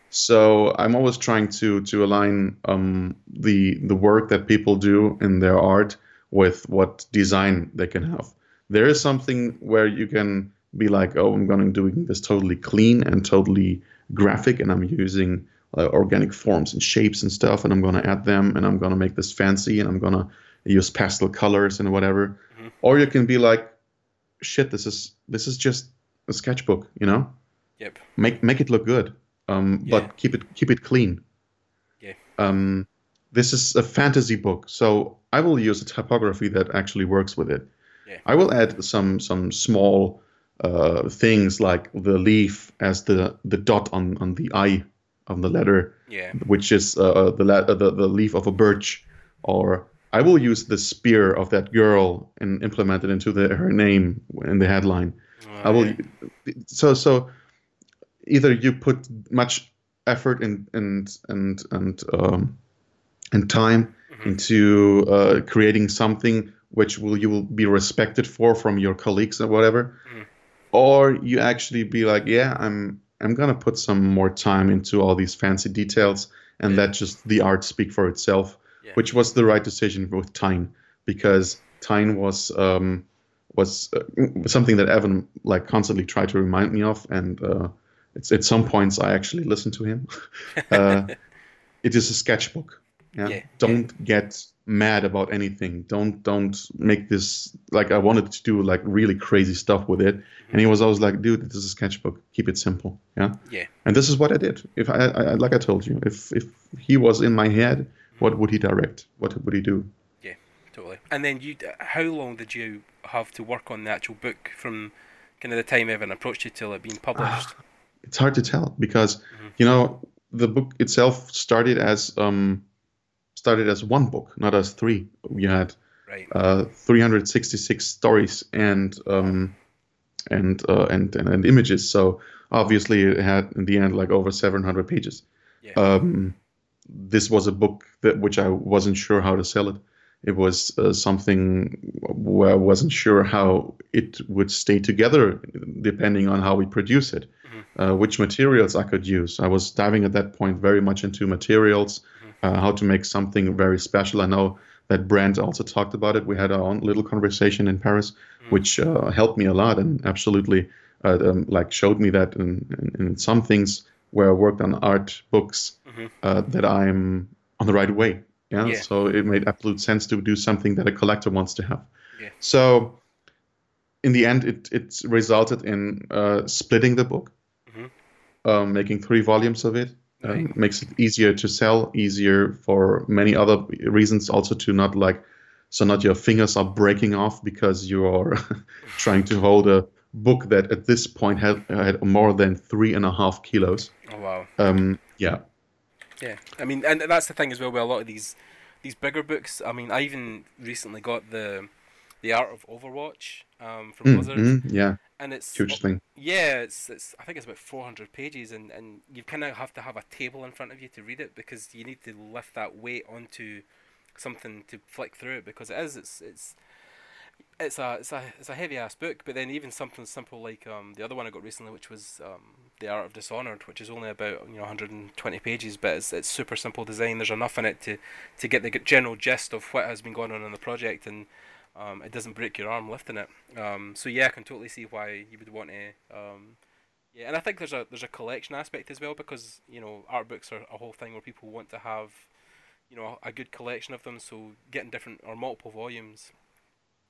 So I'm always trying to to align um, the the work that people do in their art with what design they can have. There is something where you can be like, oh, I'm going to doing this totally clean and totally graphic, and I'm using uh, organic forms and shapes and stuff, and I'm going to add them, and I'm going to make this fancy, and I'm going to use pastel colors and whatever. Mhm. Or you can be like, shit, this is this is just a sketchbook, you know Yep. make make it look good um, Yeah. but keep it keep it clean Yeah. um, this is a fantasy book so i will use a typography that actually works with it Yeah. i will add some some small uh, things like the leaf as the the dot on on the i of the letter Yeah. which is uh, the, la- uh, the the leaf of a birch or i will use the spear of that girl and implement it into the, her name in the headline I will. So so, either you put much effort and and and and um, and time Mhm. into uh, creating something which will you will be respected for from your colleagues or whatever, Mhm. or you actually be like, yeah, I'm I'm gonna put some more time into all these fancy details and Yeah. let just the art speak for itself, Yeah. which was the right decision with Tyne because Tyne was. Um, was uh, something that Evan like constantly tried to remind me of, and uh, it's at some points I actually listened to him. uh, it is a sketchbook. Yeah? Yeah, Don't get mad about anything. Don't don't make this like I wanted to do like really crazy stuff with it, and he was always like, "Dude, this is a sketchbook. Keep it simple." Yeah. Yeah. And this is what I did. If I, I like I told you, if if he was in my head, what would he direct? What would he do? Yeah, totally. And then you, how long did you have to work on the actual book from kind of the time Evan approached you till it being published? it's hard to tell because Mhm. you know the book itself started as um started as one book not as three you had right. uh 366 stories and um and uh and, and and images so obviously it had in the end like over 700 pages Yeah. um this was a book that which i wasn't sure how to sell it it was uh, something where i wasn't sure how it would stay together depending on how we produce it uh, which materials I could use. I was diving at that point very much into materials, uh, how to make something very special. I know that Brand also talked about it. We had our own little conversation in Paris, which uh, helped me a lot and absolutely uh, um, like showed me that in, in, in some things where I worked on art books Mhm. uh, that I'm on the right way. Yeah? Yeah. So it made absolute sense to do something that a collector wants to have. Yeah. So in the end, it, it resulted in uh, splitting the book Mhm. um, making three volumes of it. Right. makes it easier to sell, easier for many other reasons, also to not like, so not your fingers are breaking off because you are trying to hold a book that at this point had, had more than three and a half kilos. Oh wow. Um, yeah. Yeah, I mean, and that's the thing as well with a lot of these these bigger books. I mean, I even recently got the the Art of Overwatch um, from Mm, Blizzard, mm, yeah, and it's huge thing. Yeah, it's, it's I think it's about 400 pages, and, and you kind of have to have a table in front of you to read it because you need to lift that weight onto something to flick through it because it is it's it's it's a it's a it's a heavy ass book. But then even something simple like um the other one I got recently, which was um the Art of Dishonored, which is only about you know 120 pages, but it's it's super simple design. There's enough in it to to get the general gist of what has been going on in the project and. Um, it doesn't break your arm lifting it. Um, so yeah, I can totally see why you would want to um, yeah, and I think there's a there's a collection aspect as well because you know art books are a whole thing where people want to have you know a good collection of them. So getting different or multiple volumes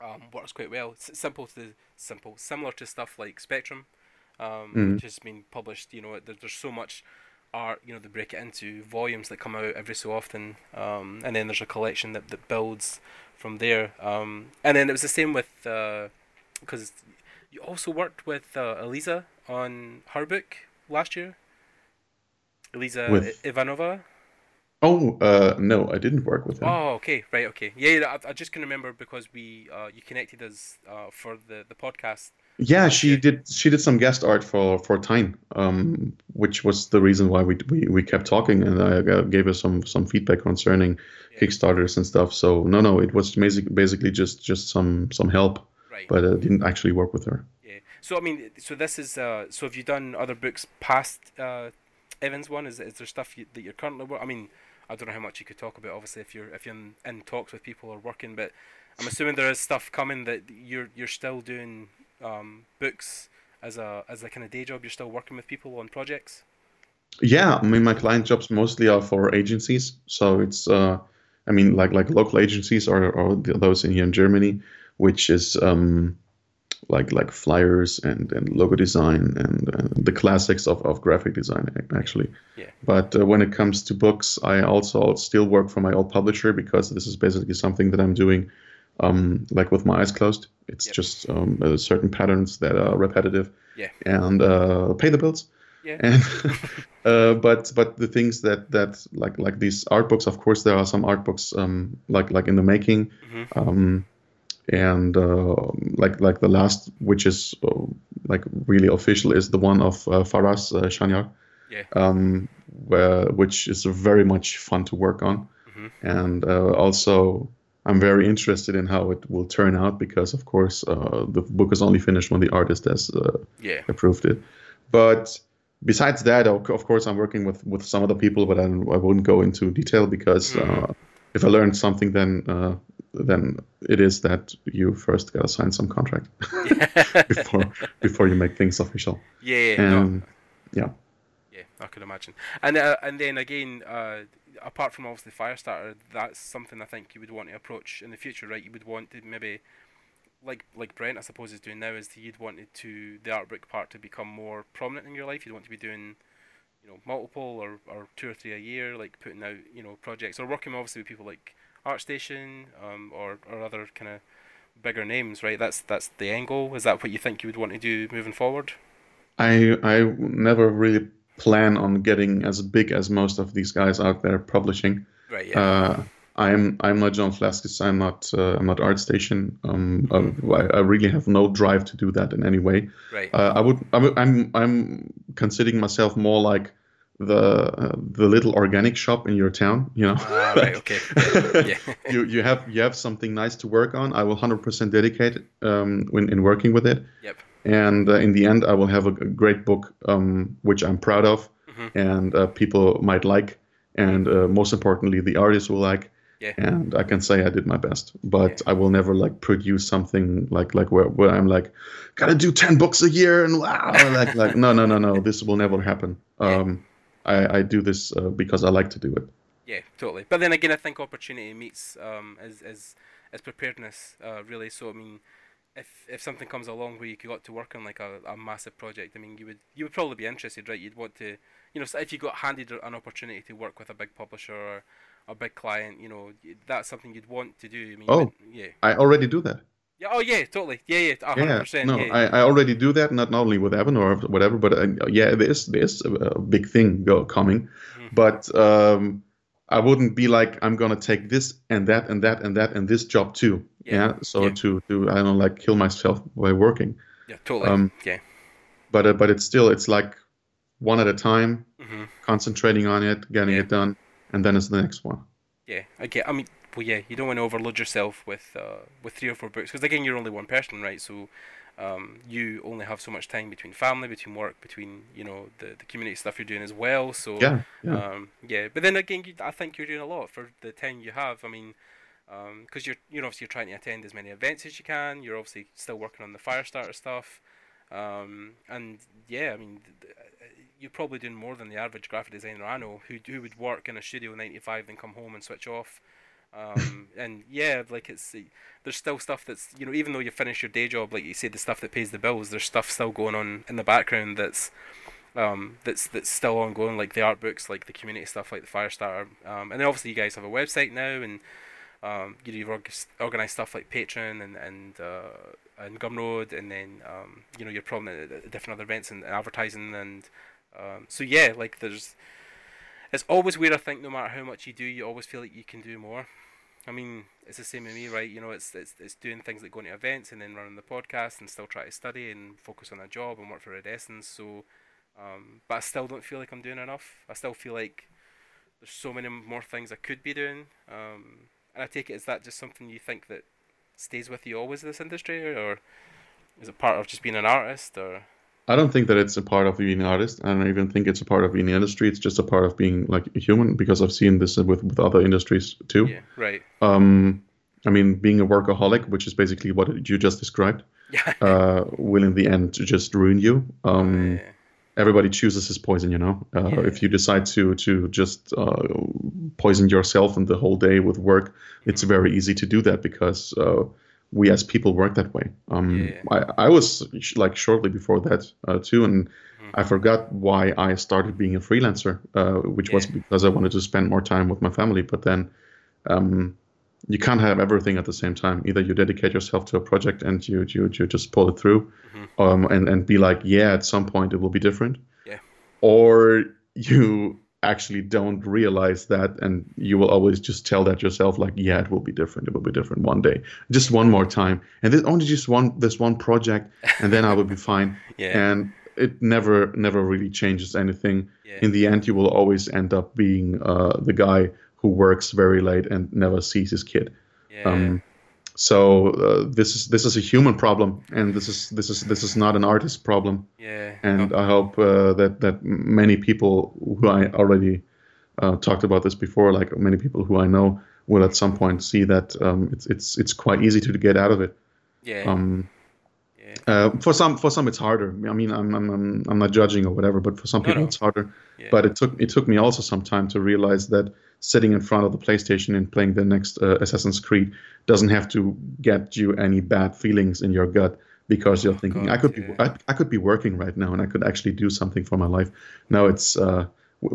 um, works quite well. It's simple to simple, similar to stuff like Spectrum, um, Mhm. which has been published. You know, there, there's so much art. You know, they break it into volumes that come out every so often, um, and then there's a collection that that builds from there. Um, and then it was the same with because you also worked with uh, Eliza on her book last year. Eliza With- Ivanova. Oh, uh, no, I didn't work with him. Oh, okay, right, okay. Yeah, yeah, I, I just can remember because we uh, you connected us uh, for the, the podcast. Yeah, she Okay. did. She did some guest art for for Time, um, which was the reason why we, we we kept talking, and I uh, gave her some some feedback concerning Yeah. Kickstarters and stuff. So no, no, it was basic, basically just just some some help, Right. but I didn't actually work with her. Yeah. So I mean, so this is uh, so have you done other books past uh, Evans one? Is is there stuff you, that you're currently working? I mean, I don't know how much you could talk about. Obviously, if you're if you're in, in talks with people or working, but I'm assuming there is stuff coming that you're you're still doing um, books as a as a kind of day job. You're still working with people on projects. Yeah, I mean, my client jobs mostly are for agencies, so it's uh, I mean, like like local agencies or or those in here in Germany, which is um, like like flyers and and logo design and uh, the classics of of graphic design actually. Yeah. But uh, when it comes to books, I also still work for my old publisher because this is basically something that I'm doing, um, like with my eyes closed. It's Yep. just um, uh, certain patterns that are repetitive Yeah. and uh, pay the bills Yeah. and uh, but but the things that that like like these art books of course there are some art books um like like in the making Mhm. um and uh, like like the last which is uh, like really official is the one of uh, Faraz uh, Shanyar Yeah. um where which is very much fun to work on Mhm. and uh, also I'm very interested in how it will turn out because of course uh, the book is only finished when the artist has uh, Yeah. approved it. But besides that, of course, I'm working with, with some other people, but I, I won't go into detail because uh, if I learned something, then uh, then it is that you first gotta sign some contract before before you make things official. Yeah. yeah, no, yeah, Yeah, I can imagine. And uh, and then again, uh, apart from obviously Firestarter, that's something I think you would want to approach in the future, right? You would want to maybe, like like Brent, I suppose is doing now, is you'd want it to the art book part to become more prominent in your life. You'd want to be doing, you know, multiple or, or two or three a year, like putting out you know projects or working obviously with people like ArtStation, um, or or other kind of bigger names, right? That's that's the goal. Is that what you think you would want to do moving forward? I I never really plan on getting as big as most of these guys out there publishing. Right. Yeah. Uh, I'm I'm not John Flaskis. I'm not uh, I'm not ArtStation. Um, uh, I, I really have no drive to do that in any way. right. Uh, I would I'm I'm I'm considering myself more like the uh, the little organic shop in your town. You know, Ah, right. Okay. Yeah. you you have you have something nice to work on. I will 100% dedicate um, when in working with it. Yep. And uh, in the end, I will have a, great book, um, which I'm proud of, Mhm. and uh, people might like, and uh, most importantly, the artist will like. Yeah. And I can say I did my best, but I will never like produce something like like where, where I'm like, gotta do ten books a year and wow, like like no no no no, this will never happen. Yeah. Um, I I do this uh, because I like to do it. Yeah, totally. But then again, I think opportunity meets um, as as as preparedness, uh, really. So I mean, if if something comes along where you got to work on like a, a massive project, I mean, you would you would probably be interested, right? You'd want to, you know, if you got handed an opportunity to work with a big publisher or a big client, you know, that's something you'd want to do. I mean, Oh. but- yeah, I already do that. Yeah. Oh yeah. Totally. Yeah. Yeah. hundred Yeah, percent. no, Yeah. I, I already do that, not not only with Evan or whatever, but uh, yeah, there's there's a, a big thing go, coming, Mhm. but um, I wouldn't be like I'm gonna take this and that and that and that and this job too. Yeah, Yeah, so yeah. to to I don't like kill myself by working, yeah. Totally. um, yeah. but uh, but it's still it's like one at a time, hmm concentrating on it, getting Yeah. it done, and then it's the next one. Yeah. I get. I mean, well, yeah. You don't want to overload yourself with uh, with three or four books because again, you're only one person, right? So. Um, you only have so much time between family, between work, between you know the, the community stuff you're doing as well. So Yeah, yeah. Um, yeah, but then again, you, I think you're doing a lot for the time you have. I mean, because you're you're obviously you're trying to attend as many events as you can. You're obviously still working on the Firestarter stuff, um, and yeah, I mean, th- you're probably doing more than the average graphic designer I know who who would work in a studio nine to five, then come home and switch off. Um, and yeah, like it's there's still stuff that's you know even though you finish your day job, like you said, the stuff that pays the bills, there's stuff still going on in the background that's um, that's that's still ongoing, like the art books, like the community stuff, like the Firestarter, um, and then obviously you guys have a website now, and um, you know, you've org- organised stuff like Patreon and and uh, and Gumroad, and then um, you know you're prominent at different other events and advertising, and um, so yeah, like there's it's always weird. I think no matter how much you do, you always feel like you can do more. I mean, it's the same with me, right? You know, it's it's it's doing things like going to events and then running the podcast and still try to study and focus on a job and work for Red Essence. So, um, but I still don't feel like I'm doing enough. I still feel like there's so many more things I could be doing. Um, and I take it is that just something you think that stays with you always in this industry, or, or is it part of just being an artist, or I don't think that it's a part of being an artist. I don't even think it's a part of being the industry. It's just a part of being like a human because I've seen this with, with other industries too. yeah, right, Um, I mean, being a workaholic, which is basically what you just described, uh, will in the end just ruin you. Um, yeah, everybody chooses his poison, you know. Uh, Yeah. If you decide to to just uh, poison yourself and the whole day with work, it's Mm-hmm. very easy to do that because uh, we as people work that way. Um, Yeah. I, I was sh- like shortly before that uh, too, and I Mhm. forgot why I started being a freelancer, uh, which was because I wanted to spend more time with my family. But then um, you can't have everything at the same time. Either you dedicate yourself to a project and you you, you just pull it through, Mhm. um, and and be like, yeah, at some point it will be different. Yeah. Or you actually don't realize that and you will always just tell that yourself like yeah it will be different. It will be different one day. Just one more time. And then only just one this one project and then i will be fine. Yeah, and it never never really changes anything. Yeah, in the end you will always end up being uh, the guy who works very late and never sees his kid. Yeah, um, so uh, this is this is a human problem and this is this is this is not an artist problem. Yeah, and i hope uh, that that many people who i already uh, talked about this before like many people who i know will at some point see that um, it's it's it's quite easy to get out of it. Yeah, um, yeah, uh, for some, for some, it's harder. I mean, I'm, I'm, I'm, not judging or whatever, but for some people, no. it's harder. yeah, But it took, it took me also some time to realize that sitting in front of the PlayStation and playing the next uh, Assassin's Creed doesn't have to get you any bad feelings in your gut because you're Oh, thinking, God, I could yeah. be, I, I could be working right now and I could actually do something for my life. No, it's, uh,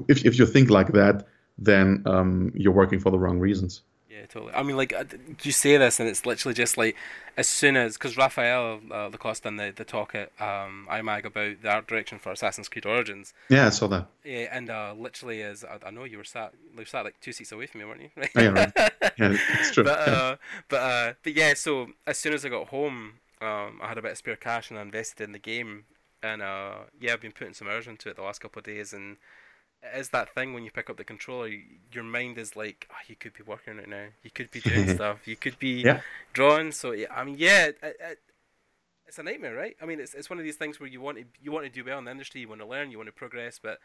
if, if you think like that, then um, you're working for the wrong reasons. Yeah, totally. I mean, like, uh, you say this, and it's literally just like, as soon as, because Raphael uh, Lacoste done the, the talk at um, IMAG about the art direction for Assassin's Creed Origins, Yeah, I saw that. yeah, and uh, literally, as I, I know you were sat, you were sat like two seats away from me, weren't you? Right? Oh, yeah, right. Yeah, it's true. but uh, but uh, but yeah. So as soon as I got home, um, I had a bit of spare cash and I invested in the game, and uh, yeah, I've been putting some hours into it the last couple of days, and it is that thing when you pick up the controller, your mind is like, oh, you could be working right now, you could be doing stuff, you could be Yeah. drawing. So yeah, I mean, yeah. It, it, it's a nightmare, right? I mean, it's, it's one of these things where you want to you want to do well in the industry, you want to learn, you want to progress, but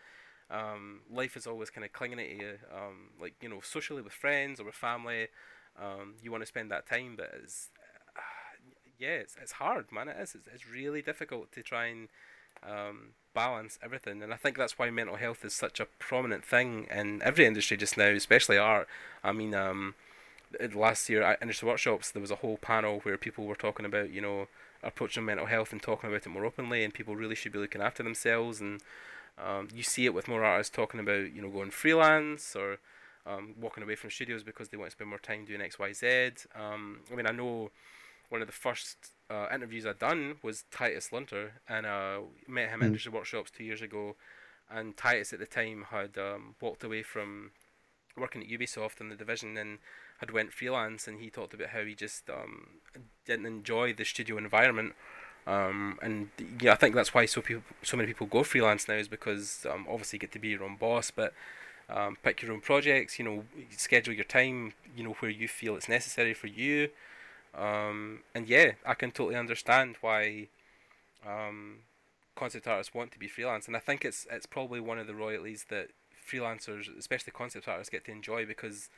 um, life is always kind of clinging at you, um, like you know, socially with friends or with family. Um, you want to spend that time, but it's uh, yeah, it's, it's hard, man. It is. It's, it's really difficult to try and um, balance everything, and I think that's why mental health is such a prominent thing in every industry just now, especially art. I mean, um, last year at industry workshops, there was a whole panel where people were talking about, you know, approaching mental health and talking about it more openly, and people really should be looking after themselves. And um, you see it with more artists talking about, you know, going freelance or um, walking away from studios because they want to spend more time doing X, Y, Z. Um, I mean, I know one of the first uh, interviews I'd done was Titus Lunter, and uh, met him at Industry Workshops two years ago. And Titus at the time had um, walked away from working at Ubisoft in the division and had went freelance. And he talked about how he just um, didn't enjoy the studio environment. Um, and yeah, I think that's why so people, so many people go freelance now is because um, obviously you get to be your own boss, but um, pick your own projects. You know, schedule your time. You know where you feel it's necessary for you. Um, and yeah, I can totally understand why um, concept artists want to be freelance, and I think it's it's probably one of the royalties that freelancers, especially concept artists, get to enjoy because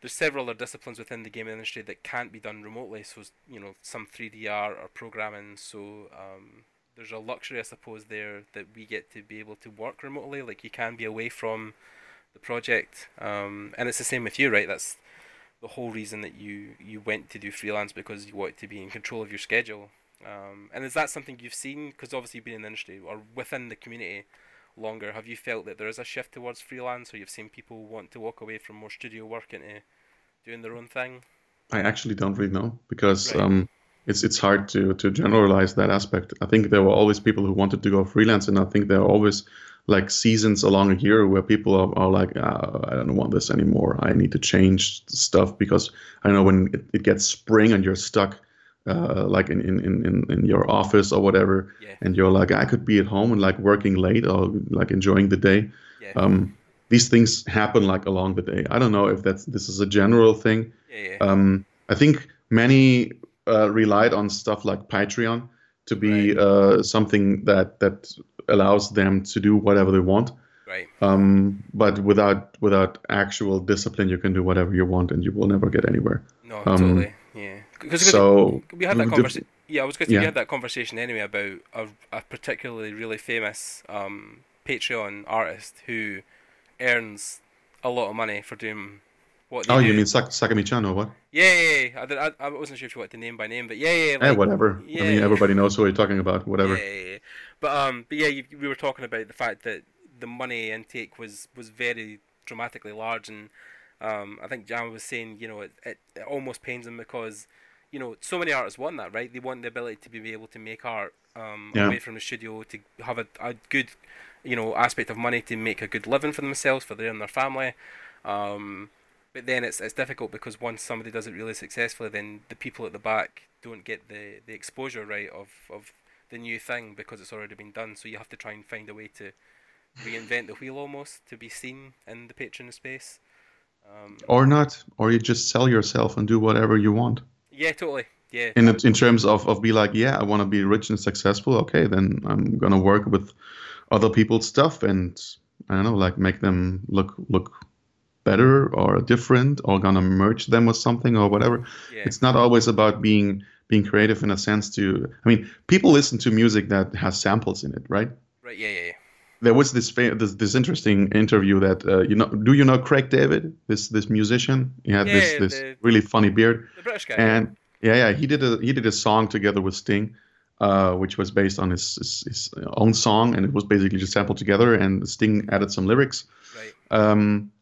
there's several other disciplines within the game industry that can't be done remotely. So you know, some 3D art or programming. So um, there's a luxury, I suppose, there that we get to be able to work remotely. Like you can be away from the project, um, and it's the same with you, right? That's the whole reason that you you went to do freelance because you wanted to be in control of your schedule. Um, and is that something you've seen? Because obviously you've been in the industry or within the community longer. Have you felt that there is a shift towards freelance, or you've seen people want to walk away from more studio work into doing their own thing? I actually don't really know because right. um, it's it's hard to to generalize that aspect. I think there were always people who wanted to go freelance, and I think there are always like seasons along a year where people are, are like, oh, I don't want this anymore. I need to change stuff because I know when it, it gets spring and you're stuck, uh, like in, in, in, in your office or whatever, yeah. and you're like, I could be at home and like working late or like enjoying the day. Yeah. Um, these things happen like along the day. I don't know if that's this is a general thing. Yeah, um, I think many uh, relied on stuff like Patreon to be right. uh, something that that allows them to do whatever they want. Right. Um, but without without actual discipline, you can do whatever you want, and you will never get anywhere. No, um, totally. Yeah. Cause, so we had that conversation. Yeah, I was going to. Yeah. We had that conversation anyway about a, a particularly really famous um, Patreon artist who earns a lot of money for doing what. oh, do. you mean Sak- Sakimichan or what? Yeah, yeah, yeah. I, I, wasn't sure if you wanted to name by name, but yeah, yeah. Like, yeah, whatever. Yeah, I mean, everybody knows who you're talking about. Whatever. Yeah, yeah, yeah. But um, but yeah, you, we were talking about the fact that the money intake was was very dramatically large, and um, I think Jan was saying, you know, it, it, it almost pains him because, you know, so many artists want that, right? They want the ability to be able to make art um, yeah. away from the studio, to have a, a good, you know, aspect of money to make a good living for themselves, for them and their family. Um, but then it's it's difficult because once somebody does it really successfully, then the people at the back don't get the, the exposure right of, of the new thing because it's already been done. So you have to try and find a way to reinvent the wheel almost to be seen in the Patreon space. Um, or not, or you just sell yourself and do whatever you want. Yeah, totally. Yeah. In in terms of, of be like, yeah, I want to be rich and successful. Okay, then I'm gonna work with other people's stuff and I don't know, like make them look look better or different, or gonna merge them with something or whatever. Yeah. It's not always about being being creative in a sense to i mean people listen to music that has samples in it right? Right yeah yeah, yeah. there was this, this this interesting interview that uh, you know do you know craig david this this musician? He had yeah, this this the, really funny beard. the british guy. And yeah yeah he did a he did a song together with sting uh, which was based on his, his, his own song and it was basically just sampled together and sting added some lyrics. Right. Um,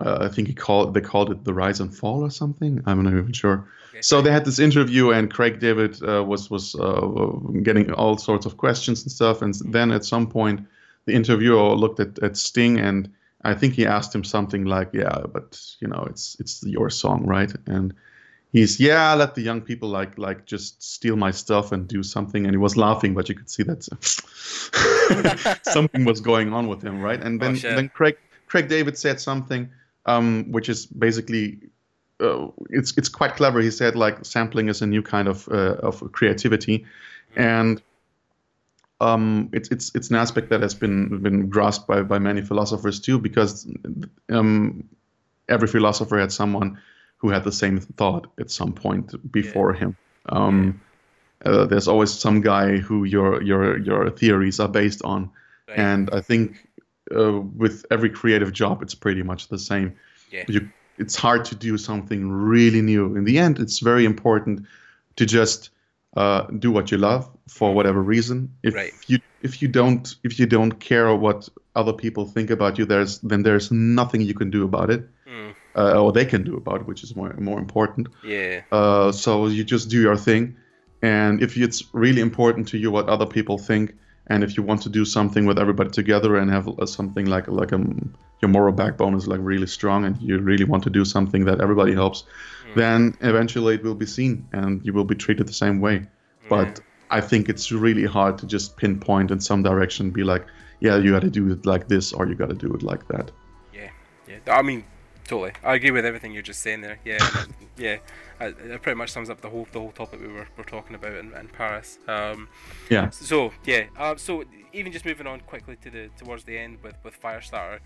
uh, I think he called they called it the rise and fall or something. I'm not even sure. Okay. So they had this interview, and Craig David uh, was was uh, getting all sorts of questions and stuff. And then at some point, the interviewer looked at, at Sting, and I think he asked him something like, "Yeah, but you know, it's it's your song, right?" And he's, "Yeah, let the young people like like just steal my stuff and do something." And he was laughing, but you could see that something was going on with him, right? And then oh, then Craig Craig David said something um, which is basically uh, it's it's quite clever. He said like sampling is a new kind of uh, of creativity, and um, it's it's it's an aspect that has been been grasped by by many philosophers too, because um, every philosopher had someone who had the same thought at some point before yeah. him. Um, uh, there's always some guy who your your your theories are based on, right. and I think uh, with every creative job, it's pretty much the same. Yeah. You, it's hard to do something really new. In the end, it's very important to just uh, do what you love for whatever reason. If right. you if you don't if you don't care what other people think about you, there's then there's nothing you can do about it. Mm. uh, or they can do about it, which is more more important. Yeah. Uh, so you just do your thing, and if it's really important to you what other people think, and if you want to do something with everybody together and have uh, something like like a um, your moral backbone is like really strong, and you really want to do something that everybody helps, mm. then eventually it will be seen, and you will be treated the same way. But I think it's really hard to just pinpoint in some direction, and be like, yeah, you got to do it like this, or you got to do it like that. Yeah, yeah. I mean, totally. I agree with everything you're just saying there. Yeah, yeah. It pretty much sums up the whole the whole topic we were, were talking about in, in Paris. Um, yeah. So yeah. Um, so even just moving on quickly to the towards the end with with Firestarter.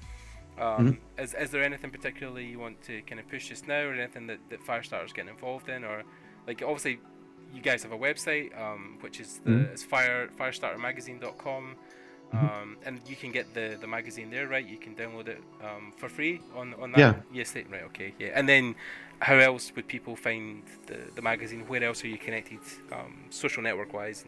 Um, mm-hmm. is, is there anything particularly you want to kind of push just now, or anything that, that Firestarter's getting involved in, or like obviously you guys have a website, um, which is the mm-hmm. it's fire firestartermagazine.com. Mm-hmm. Um, and you can get the, the magazine there, right? You can download it um, for free on, on that. Yeah. Yes, right. Okay. Yeah. And then, how else would people find the, the magazine? Where else are you connected, um, social network wise?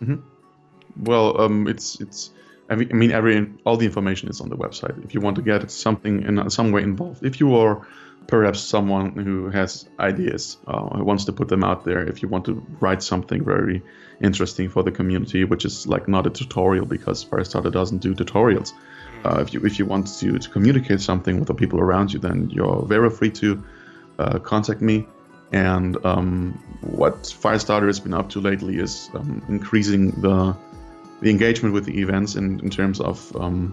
And... Mm-hmm. Well, um, it's it's. I mean, every all the information is on the website. If you want to get it something in some way involved, if you are perhaps someone who has ideas uh, who wants to put them out there if you want to write something very interesting for the community which is like not a tutorial because firestarter doesn't do tutorials. Uh, if you if you want to, to communicate something with the people around you then you're very free to uh, contact me. And um, what firestarter has been up to lately is um, increasing the the engagement with the events in, in terms of um,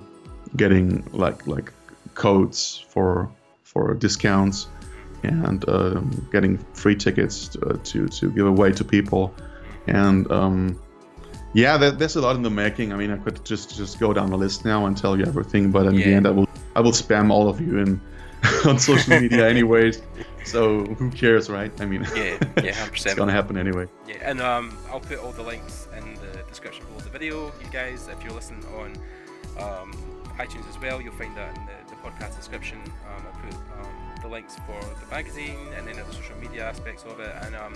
getting like like codes for for discounts and um, getting free tickets to, uh, to, to give away to people. And um, yeah, there, there's a lot in the making. I mean, I could just just go down the list now and tell you everything, but in yeah. the end, I will I will spam all of you in on social media anyways. So who cares, right? I mean, yeah, yeah, 100%. it's gonna happen anyway. Yeah, and um, I'll put all the links in the description below the video. You guys, if you're listening on um, iTunes as well, you'll find that in the, the podcast description. Um, I'll put um, the links for the magazine and then the social media aspects of it. And um,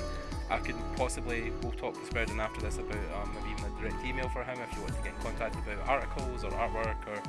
I could possibly, we'll talk to Spurden after this about um, maybe even a direct email for him if you want to get in contact about articles or artwork or.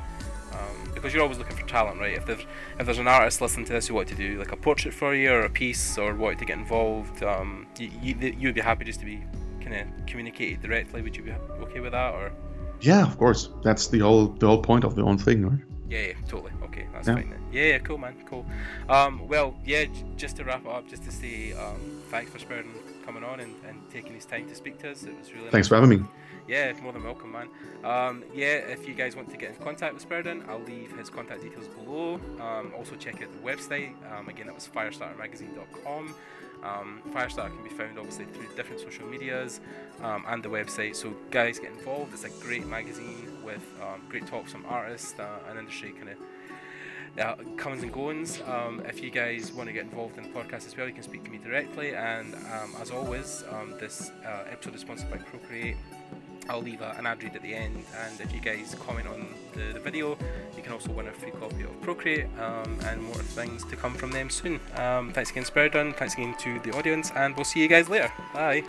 Um, because you're always looking for talent, right? If there's if there's an artist listening to this who want to do like a portrait for you or a piece or want to get involved, um, you, you you'd be happy just to be kind of communicated directly. Would you be okay with that or? Yeah, of course. That's the whole the whole point of the whole thing, right? Yeah, yeah, totally. Okay, that's yeah. fine then. Yeah, yeah, cool, man, cool. Um, well, yeah, j- just to wrap up, just to say um, thanks for Spurden coming on and, and taking his time to speak to us. It was really. Thanks nice. for having me. Yeah, more than welcome, man. Um, yeah, if you guys want to get in contact with Spurden, I'll leave his contact details below. Um, also, check out the website. Um, again, that was firestartermagazine.com. Um, Firestarter can be found obviously through different social medias um, and the website. So guys, get involved. It's a great magazine with um, great talks from artists uh, and industry kind of. Uh, comings and goings. Um, if you guys want to get involved in the podcast as well, you can speak to me directly. And um, as always, um, this uh, episode is sponsored by Procreate. I'll leave a, an ad read at the end, and if you guys comment on the, the video, you can also win a free copy of Procreate um, and more things to come from them soon. Um, thanks again, Spurden. Thanks again to the audience, and we'll see you guys later. Bye.